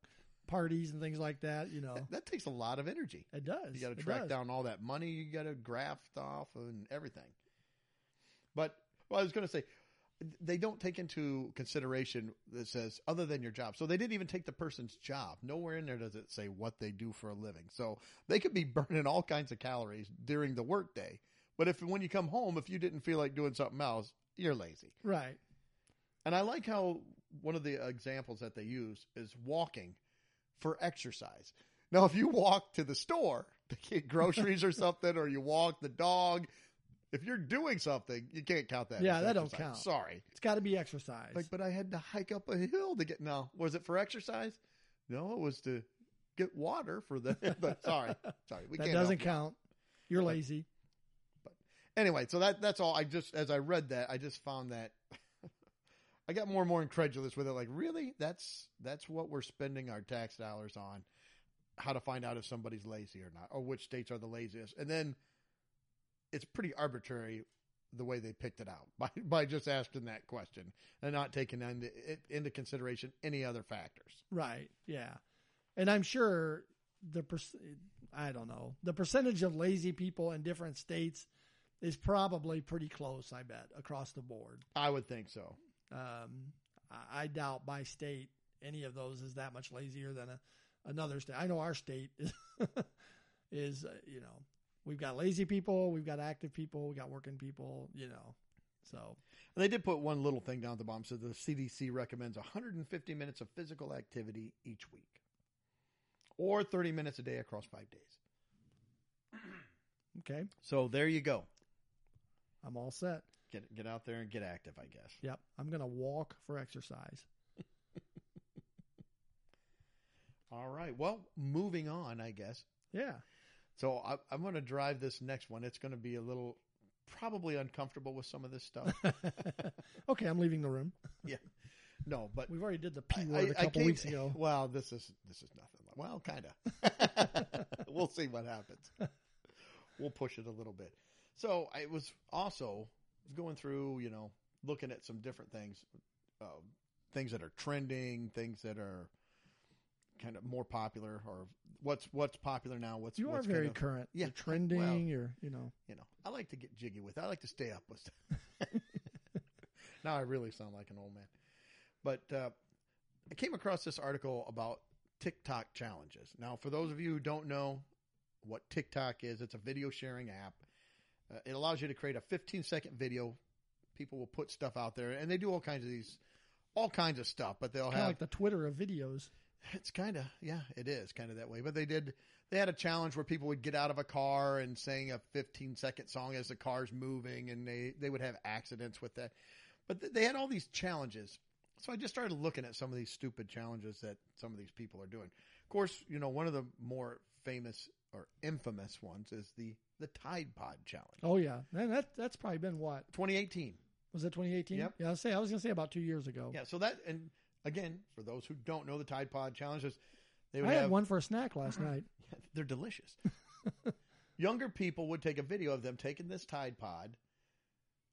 Parties and things like that. You know, that, that takes a lot of energy. it does. You got to track down all that money. You got to graft off and everything. But well, I was going to say they don't take into consideration that says other than your job. So they didn't even take the person's job. Nowhere in there does it say what they do for a living. So they could be burning all kinds of calories during the workday. But if when you come home, if you didn't feel like doing something else, you're lazy. Right. And I like how one of the examples that they use is walking for exercise. Now, if you walk to the store to get groceries or something, or you walk the dog, if you're doing something, you can't count that. Yeah, that don't count. Sorry. It's got to be exercise. Like, but I had to hike up a hill to get. No, was it for exercise? No, it was to get water for the. but sorry, sorry, we that can't. doesn't help you. count. You're lazy. But Anyway, so that that's all. I just as I read that, I just found that I got more and more incredulous with it. Like, really? That's that's what we're spending our tax dollars on? How to find out if somebody's lazy or not, or which states are the laziest? And then it's pretty arbitrary the way they picked it out by by just asking that question and not taking into into consideration any other factors. Right. Yeah. And I'm sure the per- I don't know the percentage of lazy people in different states is probably pretty close. I bet across the board. I would think so. Um, I, I doubt by state any of those is that much lazier than a, another state. I know our state is is uh, you know we've got lazy people, we've got active people, we got working people. You know, so And they did put one little thing down at the bottom. So the CDC recommends 150 minutes of physical activity each week, or 30 minutes a day across five days. okay, So there you go. I'm all set. Get get out there and get active. I guess. Yep, I'm gonna walk for exercise. All right. Well, moving on. I guess. Yeah. So I, I'm going to drive this next one. It's going to be a little, probably uncomfortable with some of this stuff. okay, I'm leaving the room. Yeah. No, but We've already did the P word a I- couple weeks ago. Well, this is this is nothing. Well, kind of. we'll see what happens. We'll push it a little bit. So it was also going through, you know, looking at some different things, uh, things that are trending, things that are kind of more popular, or what's what's popular now. What's You are what's very kind of, current. Yeah, You're trending. well- you're, you know, you know, I like to get jiggy with. it. I like to stay up with. stuff. now I really sound like an old man, but uh, I came across this article about TikTok challenges. Now, for those of you who don't know what TikTok is, it's a video sharing app. Uh, it allows you to create a 15 second video. People will put stuff out there, and they do all kinds of these, all kinds of stuff. But they'll kind of have like the Twitter of videos. it's kind of yeah, it is kind of that way. But they did they had a challenge where people would get out of a car and sing a 15 second song as the car's moving, and they they would have accidents with that. But th- they had all these challenges. So I just started looking at some of these stupid challenges that some of these people are doing. Of course, you know one of the more famous or infamous ones is the the Tide Pod challenge, Oh yeah, that that's probably been what 2018. was it 2018? Yep. Yeah, I was say I was gonna say about two years ago. Yeah, so that and again for those who don't know the Tide Pod challenges, they would I have had one for a snack last night. They're delicious. Younger people would take a video of them taking this Tide Pod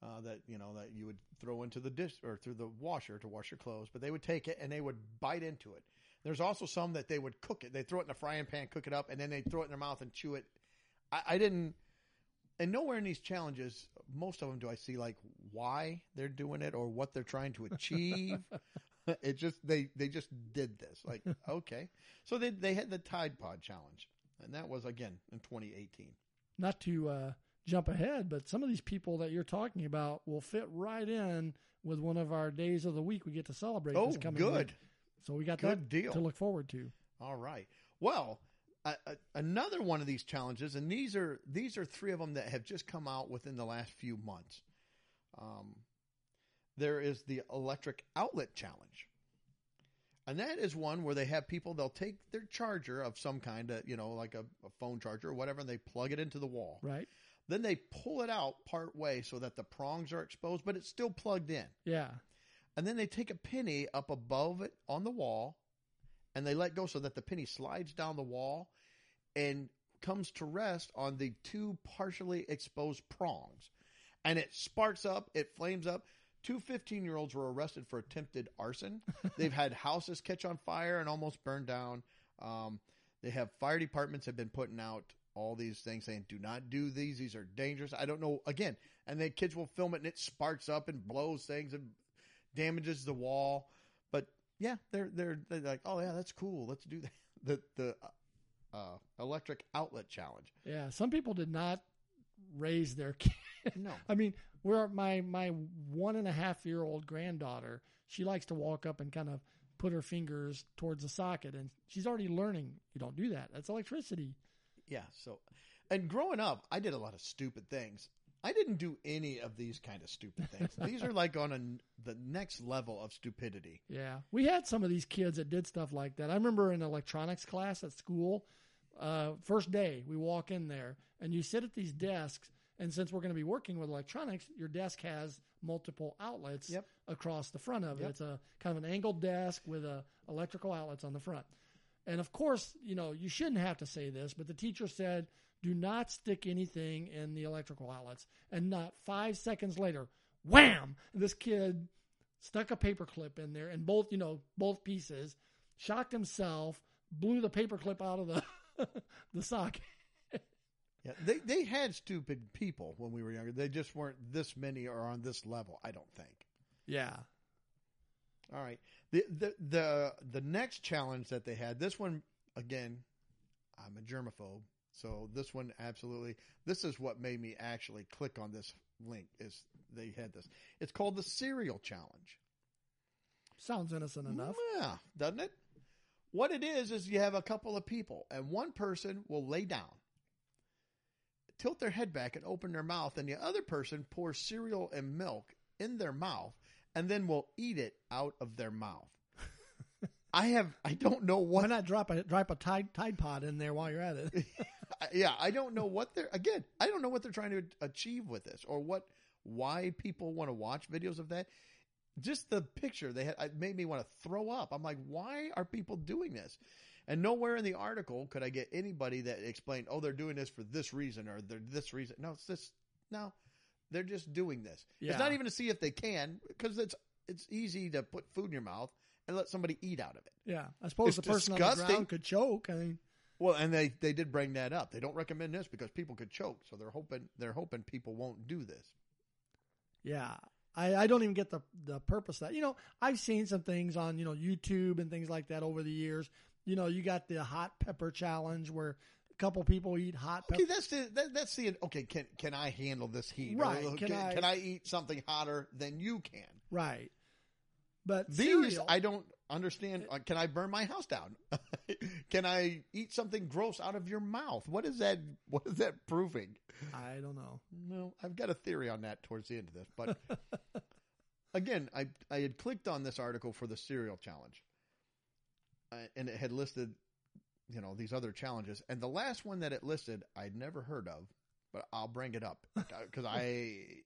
uh, that you know that you would throw into the dish or through the washer to wash your clothes, but they would take it and they would bite into it. There's also some that they would cook it. They throw it in a frying pan, cook it up, and then they throw it in their mouth and chew it. I, I didn't, and nowhere in these challenges, most of them do I see like why they're doing it or what they're trying to achieve. it just they they just did this like okay so they they had the tide pod challenge and that was again in 2018 Not to uh, jump ahead, but some of these people that you're talking about will fit right in with one of our days of the week we get to celebrate oh this coming good week. So we got good that deal to look forward to. all right well another one of these challenges and these are these are three of them that have just come out within the last few months um, there is the electric outlet challenge and that is one where they have people they'll take their charger of some kind of you know like a, a phone charger or whatever and they plug it into the wall Right? Then they pull it out part way so that the prongs are exposed, but it's still plugged in. Yeah. And then they take a penny up above it on the wall and they let go so that the penny slides down the wall and comes to rest on the two partially exposed prongs. And it sparks up, it flames up. Two 15 year olds were arrested for attempted arson. They've had houses catch on fire and almost burn down. Um, they have fire departments have been putting out all these things saying, do not do these. These are dangerous. I don't know. Again, and the kids will film it and it sparks up and blows things and damages the wall. But yeah, they're, they're, they're like, oh yeah, that's cool. Let's do that. The, the, uh, electric outlet challenge. Yeah. Some people did not raise their kid. No. I mean, where my my one and a half year old granddaughter, she likes to walk up and kind of put her fingers towards the socket, and she's already learning. You don't do that. That's electricity. Yeah. So, and growing up, I did a lot of stupid things. I didn't do any of these kind of stupid things. these are like on a, the next level of stupidity. Yeah, we had some of these kids that did stuff like that. I remember in electronics class at school, uh, first day we walk in there and you sit at these desks. And since we're going to be working with electronics, your desk has multiple outlets Yep. across the front of it. Yep. It's a kind of an angled desk with uh, electrical outlets on the front. And of course, you know, you shouldn't have to say this, but the teacher said, do not stick anything in the electrical outlets. And not five seconds later, wham! This kid stuck a paperclip in there and both, you know, both pieces, shocked himself, blew the paperclip out of the the socket. Yeah, they they had stupid people when we were younger. They just weren't this many or on this level. I don't think. Yeah. All right. The the the the next challenge that they had. This one again. I'm a germaphobe, so this one absolutely. This is what made me actually click on this link. Is they had this. It's called the cereal challenge. Sounds innocent enough. Yeah, doesn't it? What it is is you have a couple of people, and one person will lay down, tilt their head back, and open their mouth, and the other person pours cereal and milk in their mouth, and then will eat it out of their mouth. I have, I don't know Why not drop a drop a tide tide pod in there while you're at it? yeah, I don't know what they're again. I don't know what they're trying to achieve with this, or what, why people want to watch videos of that. Just the picture they had it made me want to throw up. I'm like, why are people doing this? And nowhere in the article could I get anybody that explained, oh, they're doing this for this reason or they're this reason. No, it's this. No, they're just doing this. Yeah. It's not even to see if they can, because it's it's easy to put food in your mouth and let somebody eat out of it. yeah, I suppose It's the person on the ground could choke. I mean, Well, and they they did bring that up. They don't recommend this because people could choke, so they're hoping they're hoping people won't do this. yeah, I, I don't even get the the purpose of that. You know, I've seen some things on you know YouTube and things like that over the years. You know, you got the hot pepper challenge where a couple people eat hot pepper. Okay, that's the that, that's the okay. Can can I handle this heat? Right, Or can can, I- can I eat something hotter than you can? Right. But These cereal, I don't understand. Uh, Can I burn my house down? can I eat something gross out of your mouth? What is that? What is that proving? I don't know. No, I've got a theory on that towards the end of this, but again, I I had clicked on this article for the cereal challenge, uh, and it had listed, you know, these other challenges, and the last one that it listed I'd never heard of, but I'll bring it up because I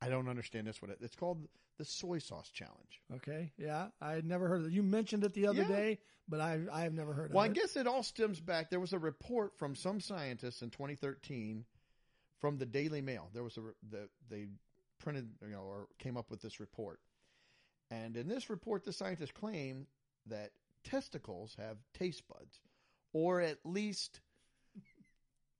I don't understand this one. It's called the soy sauce challenge. Okay. Yeah, I had never heard of it. You mentioned it the other Yeah. day, but I I have never heard of it. Well, I guess it all stems back. There was a report from some scientists in 2013 from the Daily Mail. There was a the, they printed, you know, or came up with this report, and in this report, the scientists claim that testicles have taste buds, or at least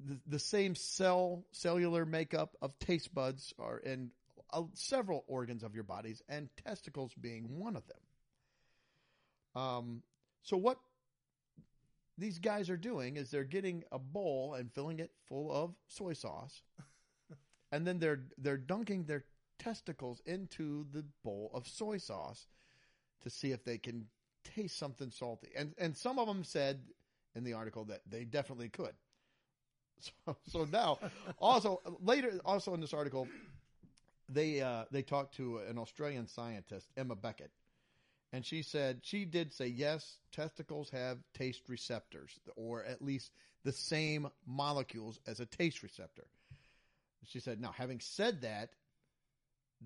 the, the same cell cellular makeup of taste buds are in uh, several organs of your bodies, and testicles being one of them. Um, so what these guys are doing is they're getting a bowl and filling it full of soy sauce, and then they're they're dunking their testicles into the bowl of soy sauce to see if they can taste something salty. And and some of them said in the article that they definitely could. So so now also later also in this article they uh, they talked to an Australian scientist Emma Beckett and she said she did say yes testicles have taste receptors or at least the same molecules as a taste receptor. She said now having said that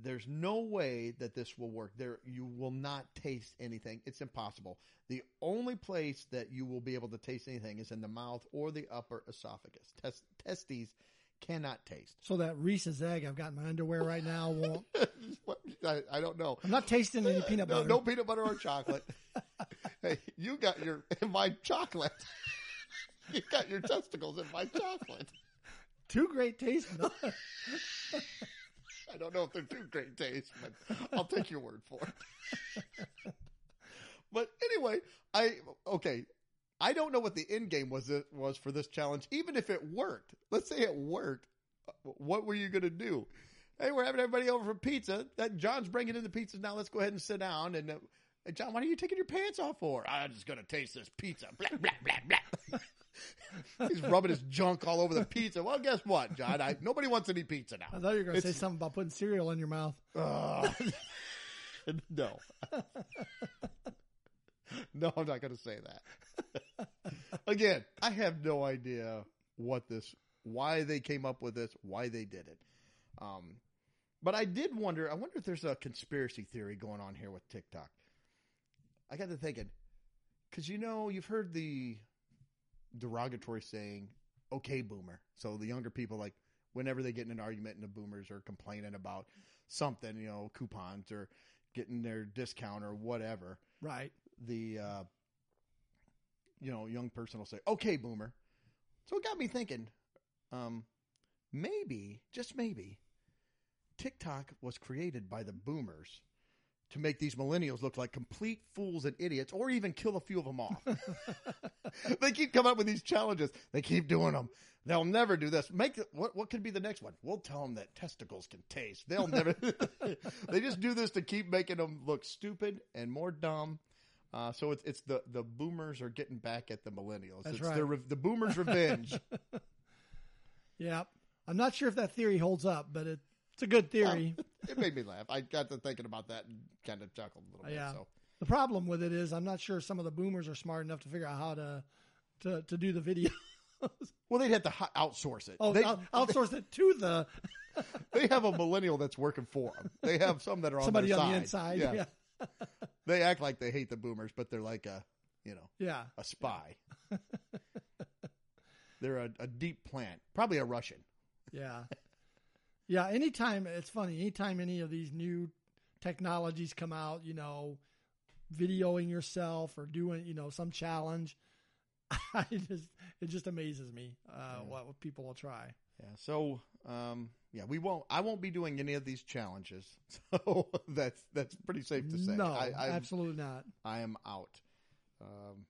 there's no way that this will work. There you will not taste anything. It's impossible. The only place that you will be able to taste anything is in the mouth or the upper esophagus Tes- testes cannot taste So that Reese's egg I've got in my underwear right now won't. I, I don't know I'm not tasting any uh, peanut butter. no peanut butter or chocolate. hey, you got your in my chocolate. you got your testicles in my chocolate. Two great tastes. I don't know if they're two great tastes, but I'll take your word for it. but anyway, I okay. I don't know what the end game was it was for this challenge. Even if it worked, let's say it worked, what were you going to do? Hey, we're having everybody over for pizza. That John's bringing in the pizzas now. Let's go ahead and sit down. And uh, John, what are you taking your pants off for? I'm just going to taste this pizza. Blah blah blah blah. He's rubbing his junk all over the pizza. Well, guess what, John? I, nobody wants any pizza now. I thought you were going to say something about putting cereal in your mouth. Uh, no. no, I'm not going to say that. Again, I have no idea what this, why they came up with this, why they did it. Um, but I did wonder, I wonder if there's a conspiracy theory going on here with TikTok. I got to thinking, because you know, you've heard the derogatory saying, okay boomer. So the younger people like whenever they get in an argument and the boomers are complaining about something, you know, coupons or getting their discount or whatever, Right. The uh, you know young person will say, "Okay, boomer." So it got me thinking. Um, maybe, just maybe, TikTok was created by the boomers to make these millennials look like complete fools and idiots, or even kill a few of them off. they keep coming up with these challenges. They keep doing them. They'll never do this. Make what? What could be the next one? We'll tell them that testicles can taste. They'll never. they just do this to keep making them look stupid and more dumb. Uh, so it's it's the the boomers are getting back at the millennials. That's it's right. the the boomers' revenge. Yeah. I'm not sure if that theory holds up, but it, it's a good theory. it made me laugh. I got to thinking about that and kind of chuckled a little bit. Yeah. So the problem with it is I'm not sure some of the boomers are smart enough to figure out how to to, to do the video. well, they'd have to outsource it. Oh, they, out- outsource it to the they have a millennial that's working for them. They have some that are on somebody on the side. inside. Yeah. Yeah. They act like they hate the boomers, but they're like a you know Yeah. a spy. they're a, a deep plant, probably a Russian. Yeah. Yeah. Anytime, it's funny, anytime any of these new technologies come out, you know, videoing yourself or doing, you know, some challenge, I just, it just amazes me uh, Yeah. what, what people will try. Yeah. So, um, yeah, we won't. I won't be doing any of these challenges. So that's that's pretty safe to say. No, I, I'm, absolutely not. I am out. Um,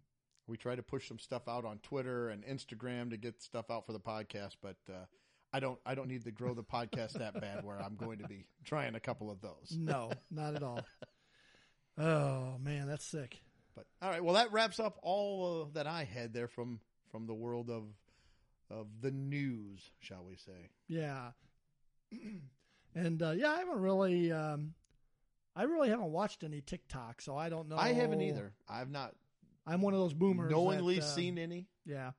we try to push some stuff out on Twitter and Instagram to get stuff out for the podcast, but uh, I don't. I don't need to grow the podcast that bad where I'm going to be trying a couple of those. No, not at all. Oh man, that's sick. But all right, well, that wraps up all uh, that I had there from from the world of of the news, shall we say? Yeah. and uh, yeah, I haven't really, um, I really haven't watched any TikTok, so I don't know. I haven't either. I've not I'm one of those boomers. knowingly that, uh, seen any. Yeah.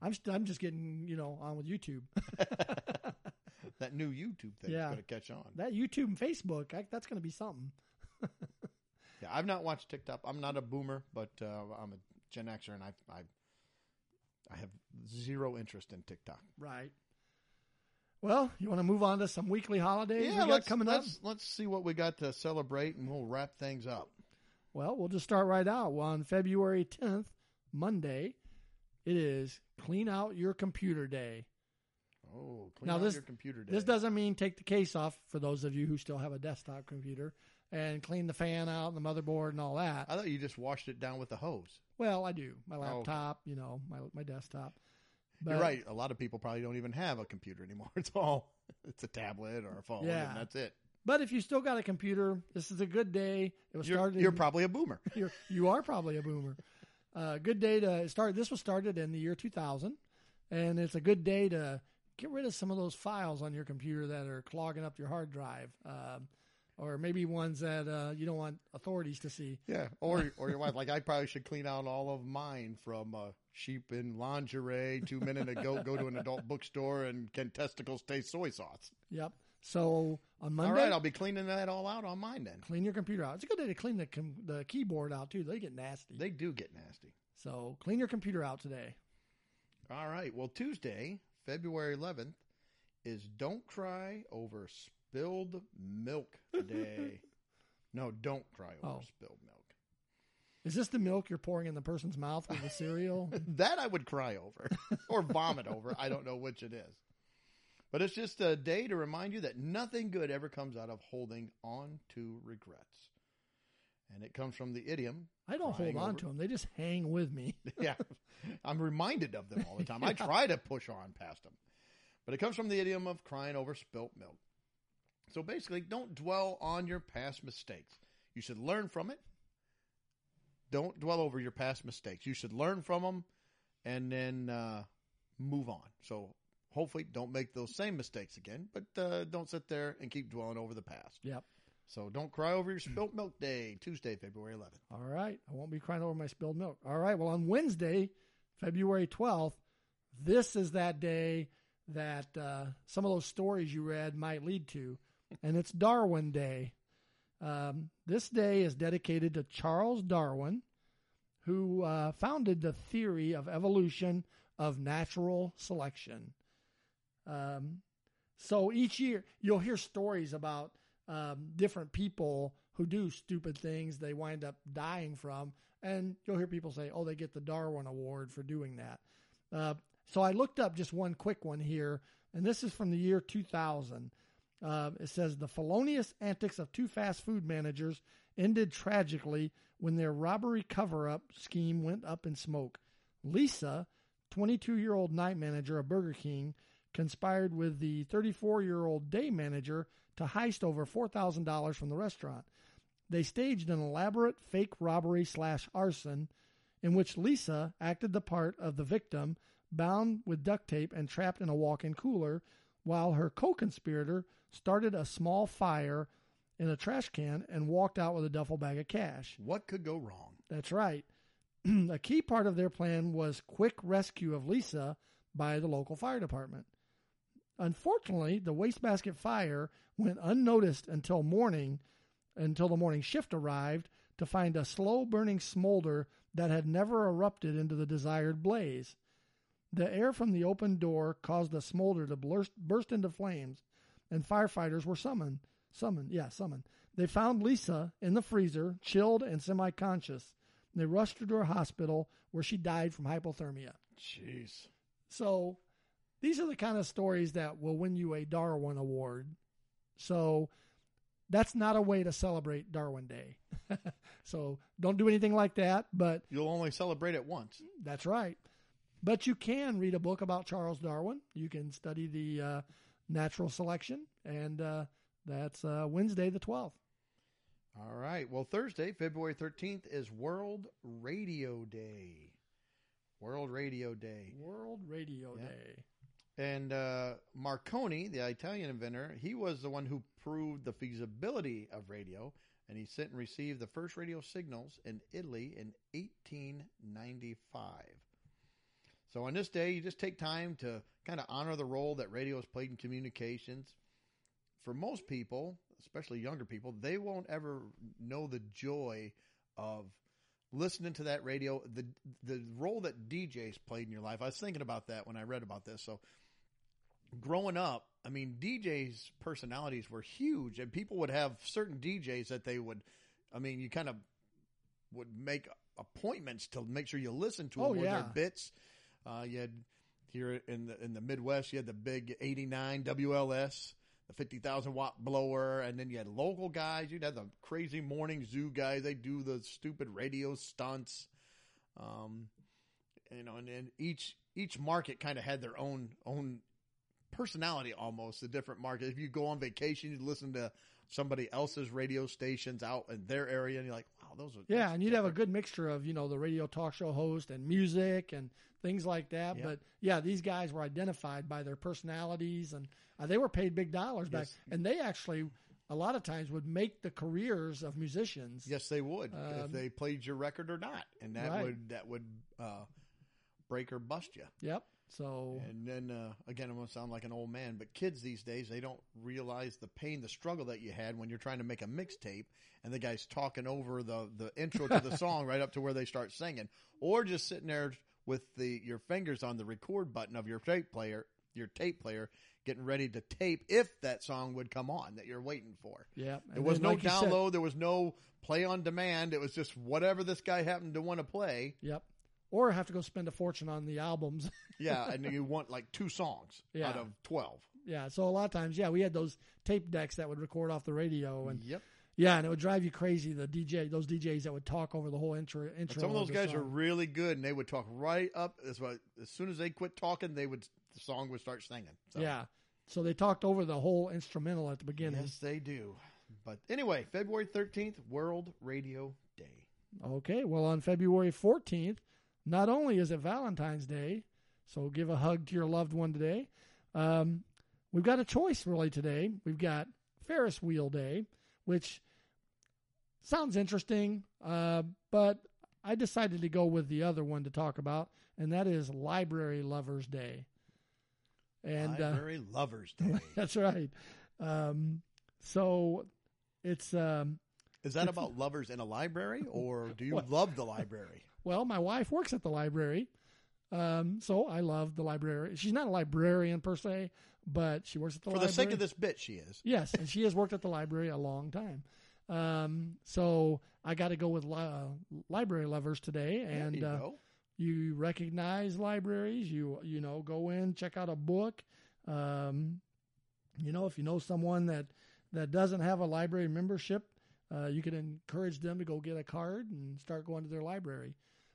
I'm st- I'm just getting you know on with YouTube. that new YouTube thing's Yeah. going to catch on. that YouTube and Facebook, I, that's going to be something. Yeah, I've not watched TikTok. I'm not a boomer, but uh, I'm a Gen Xer, and I, I, I have zero interest in TikTok. Right. Well, you want to move on to some weekly holidays we got let's coming up? let's, Let's see what we got to celebrate, and we'll wrap things up. Well, we'll just start right out. Well, on February 10th, Monday, it is Clean Out Your Computer Day. Oh, clean Now out this- your computer day. This doesn't mean take the case off for those of you who still have a desktop computer and clean the fan out and the motherboard and all that. I thought you just washed it down with the hose. Well, I do. My Oh, laptop, you know, my my desktop. You're right. A lot of people probably don't even have a computer anymore. It's all it's a tablet or a phone, Yeah. and that's it. But if you still got a computer, this is a good day. It was You're, started. you're probably a boomer. you're, you are probably a boomer. Uh, good day to start. This was started in the year 2000, and it's a good day to get rid of some of those files on your computer that are clogging up your hard drive, um, or maybe ones that uh, you don't want authorities to see. Yeah, or or your wife. Like I probably should clean out all of mine from uh, sheep in lingerie, two men in a goat, go to an adult bookstore, and can testicles taste soy sauce? Yep. So on Monday, All right, I'll be cleaning that all out on mine then. clean your computer out. It's a good day to clean the com- the keyboard out too. They get nasty. They do get nasty. so clean your computer out today. All right. Well, Tuesday, February 11th, is Don't Cry Over Spilled Milk Day. no, don't cry over Oh. spilled milk. Is this the milk you're pouring in the person's mouth with the cereal? That I would cry over or vomit over. I don't know which it is. But it's just a day to remind you that nothing good ever comes out of holding on to regrets. And it comes from the idiom. I don't hold on over- to them. They just hang with me. yeah. I'm reminded of them all the time. I try to push on past them. But it comes from the idiom of crying over spilt milk. So basically, don't dwell on your past mistakes. You should learn from it. Don't dwell over your past mistakes. You should learn from them and then uh, move on. So hopefully, don't make those same mistakes again, but uh, don't sit there and keep dwelling over the past. Yep. So don't cry over your spilt milk day, Tuesday, February 11th. All right. I won't be crying over my spilled milk. All right. Well, on Wednesday, February 12th, this is that day that uh, some of those stories you read might lead to, and it's Darwin Day. Um, this day is dedicated to Charles Darwin, who uh, founded the theory of evolution of natural selection. Um, so each year you'll hear stories about um, different people who do stupid things they wind up dying from, and you'll hear people say, "Oh, they get the Darwin Award for doing that." Uh, so I looked up just one quick one here, and this is from the year 2000. Uh, it says the felonious antics of two fast food managers ended tragically when their robbery cover-up scheme went up in smoke. Lisa, 22-year-old night manager of Burger King, conspired with the 34-year-old day manager to heist over $4,000 from the restaurant. They staged an elaborate fake robbery slash arson in which Lisa acted the part of the victim, bound with duct tape and trapped in a walk-in cooler, while her co-conspirator started a small fire in a trash can and walked out with a duffel bag of cash. What could go wrong? That's right. a key part of their plan was quick rescue of Lisa by the local fire department. Unfortunately, the wastebasket fire went unnoticed until morning, until the morning shift arrived to find a slow burning smolder that had never erupted into the desired blaze. The air from the open door caused the smolder to burst, burst into flames, and firefighters were summoned. Summoned, yeah, summoned. They found Lisa in the freezer, chilled and semi conscious. They rushed her to a hospital where she died from hypothermia. Jeez. So these are the kind of stories that will win you a Darwin Award. So that's not a way to celebrate Darwin Day. so don't do anything like that, but You'll only celebrate it once. that's right. But you can read a book about Charles Darwin. You can study the uh, natural selection, and uh, that's uh, Wednesday the 12th. All right. Well, Thursday, February 13th is World Radio Day. World Radio Day. World Radio Yeah. Day. And uh, Marconi, the Italian inventor, he was the one who proved the feasibility of radio, and he sent and received the first radio signals in Italy in 1895. So on this day, you just take time to kind of honor the role that radio has played in communications. For most people, especially younger people, they won't ever know the joy of listening to that radio, the the role that DJs played in your life. I was thinking about that when I read about this. So growing up, I mean, DJs' personalities were huge, and people would have certain DJs that they would. I mean, you kind of would make appointments to make sure you listen to oh, them Oh, or yeah. their bits. Uh, you had here in the in the Midwest, you had the big '89 WLS, the 50,000 watt blower, and then you had local guys. You'd have the crazy morning zoo guys. They do the stupid radio stunts. Um, you know, and, and each each market kind of had their own own personality almost. The different market. If you go on vacation, you listen to somebody else's radio stations out in their area, and you're like, wow, those are Yeah, and you'd have a good mixture of, you know, the radio talk show host and music and things like that. Yeah. But yeah, these guys were identified by their personalities and uh, they were paid big dollars back. Yes. And they actually, a lot of times, would make the careers of musicians. Yes, they would if Um, they played your record or not, and that Right. would that would uh, break or bust you. Yep. So, And then uh, again, I'm gonna sound like an old man, but kids these days they don't realize the pain, the struggle that you had when you're trying to make a mixtape, and the guy's talking over the the intro to the song right up to where they start singing, or just sitting there with the your fingers on the record button of your tape player, your tape player, getting ready to tape if that song would come on that you're waiting for. yeah. There was no download. there was no play on demand. It was just whatever this guy happened to want to play. Yep. Or have to go spend a fortune on the albums. Yeah, and you want like two songs Yeah. out of twelve. yeah. So a lot of times, yeah, we had those tape decks that would record off the radio and Yep. yeah, and it would drive you crazy. The DJ, those DJs that would talk over the whole intro. Intro some of those guys are really good, and they would talk right up. As well, as soon as they quit talking, they would the song would start singing. So, Yeah. So they talked over the whole instrumental at the beginning. yes, they do. But anyway, February thirteenth, World Radio Day. Okay. Well, on February 14th, not only is it Valentine's Day, so give a hug to your loved one today. Um, we've got a choice really today. We've got Ferris Wheel Day, which sounds interesting, uh, but I decided to go with the other one to talk about, and that is Library Lovers Day. And uh, Library Lovers Day. that's right. Um, so it's um, Is that about lovers in a library, or do you love the library? Well, my wife works at the library, Um, so I love the library. She's not a librarian per se, but she works at the For library. the sake of this bit, she is. Yes, and she has worked at the library a long time. Um, so I got to go with li- uh, library lovers today, and you uh, you recognize libraries. You you know go in, check out a book. Um, you know if you know someone that that doesn't have a library membership, uh, you can encourage them to go get a card and start going to their library.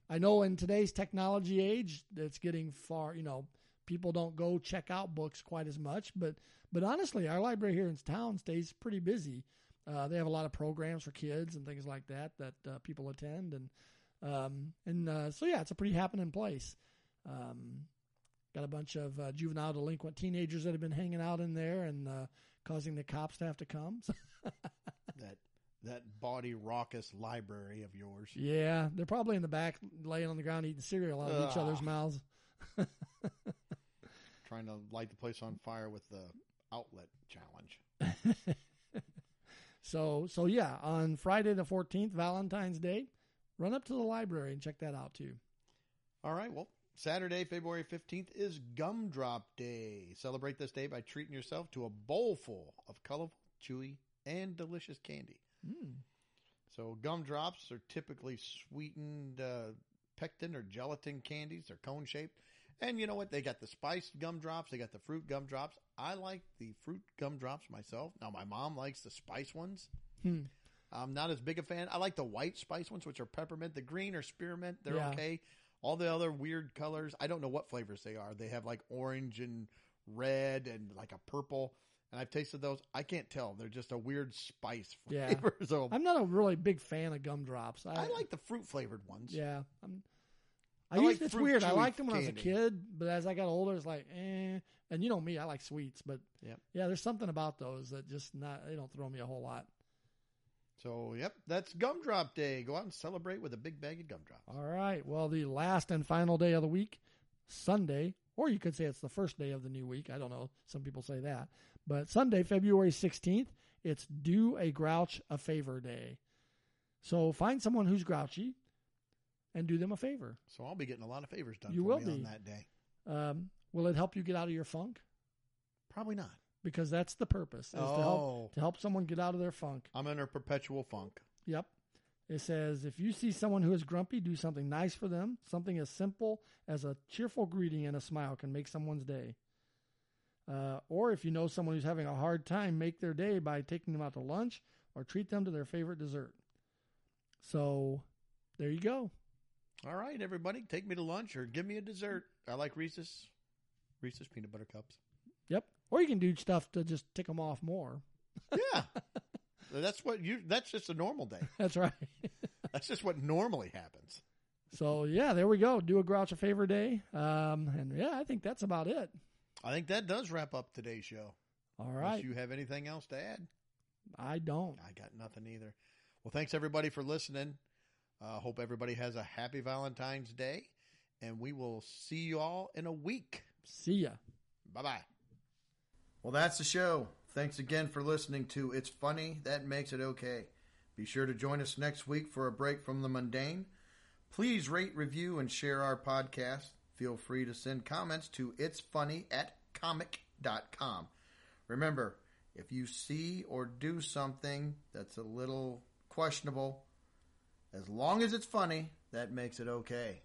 I know in today's technology age, it's getting far. You know, people don't go check out books quite as much, but but honestly, our library here in town stays pretty busy. Uh, they have a lot of programs for kids and things like that that uh, people attend, and um, and uh, so yeah, it's a pretty happening place. Um, got a bunch of uh, juvenile delinquent teenagers that have been hanging out in there and uh, causing the cops to have to come. That that body raucous library of yours. yeah, they're probably in the back laying on the ground eating cereal out of each other's mouths. Trying to light the place on fire with the outlet challenge. So so yeah, on Friday the fourteenth, Valentine's Day, run up to the library and check that out too. All right. Well, Saturday, February 15th is Gumdrop Day. Celebrate this day by treating yourself to a bowl full of colorful, chewy, and delicious candy. Mm. So, gumdrops are typically sweetened uh, pectin or gelatin candies. They're cone shaped. And you know what? They got the spiced gumdrops. They got the fruit gumdrops. I like the fruit gumdrops myself. Now, my mom likes the spice ones. Hmm. I'm not as big a fan. I like the white spice ones, which are peppermint. The green are spearmint. They're Yeah. okay. All the other weird colors, I don't know what flavors they are. They have like orange and red and like a purple. And I've tasted those. I can't tell. They're just a weird spice Yeah. flavor. So I'm not a really big fan of gumdrops. I, I like the fruit flavored ones. Yeah, I'm, I, I used like it's weird. I liked them when I was a kid, but as I got older, it's like, eh. And you know me, I like sweets, but Yep. yeah, there's something about those that just not they don't throw me a whole lot. So, yep, that's Gumdrop Day. Go out and celebrate with a big bag of gumdrops. All right. Well, the last and final day of the week, Sunday, or you could say it's the first day of the new week. I don't know. Some people say that. But Sunday, February 16th, it's Do a Grouch a Favor Day. So find someone who's grouchy and do them a favor. So I'll be getting a lot of favors done You will be. on that day. Um, will it help you get out of your funk? Probably not. Because that's the purpose, is to help Oh, to help someone get out of their funk. I'm in a perpetual funk. Yep. It says if you see someone who is grumpy, do something nice for them. Something as simple as a cheerful greeting and a smile can make someone's day. Uh, or if you know someone who's having a hard time, make their day by taking them out to lunch or treat them to their favorite dessert. So there you go. All right, everybody, take me to lunch or give me a dessert. I like Reese's, Reese's peanut butter cups. Yep. Or you can do stuff to just tick them off more. Yeah, that's what you. That's just a normal day. That's right. That's just what normally happens. so yeah, there we go. Do a grouch a favor day. Um, and yeah, I think that's about it. I think that does wrap up today's show. All right. Unless you have anything else to add? I don't. I got nothing either. Well, thanks everybody for listening. Uh, hope everybody has a happy Valentine's Day, and we will see you all in a week. See ya. Bye bye. Well, that's the show. Thanks again for listening to It's Funny, That Makes It Okay. Be sure to join us next week for a break from the mundane. Please rate, review, and share our podcast. Feel free to send comments to It's Funny at comic.com. Remember, if you see or do something that's a little questionable, as long as it's funny, that makes it okay.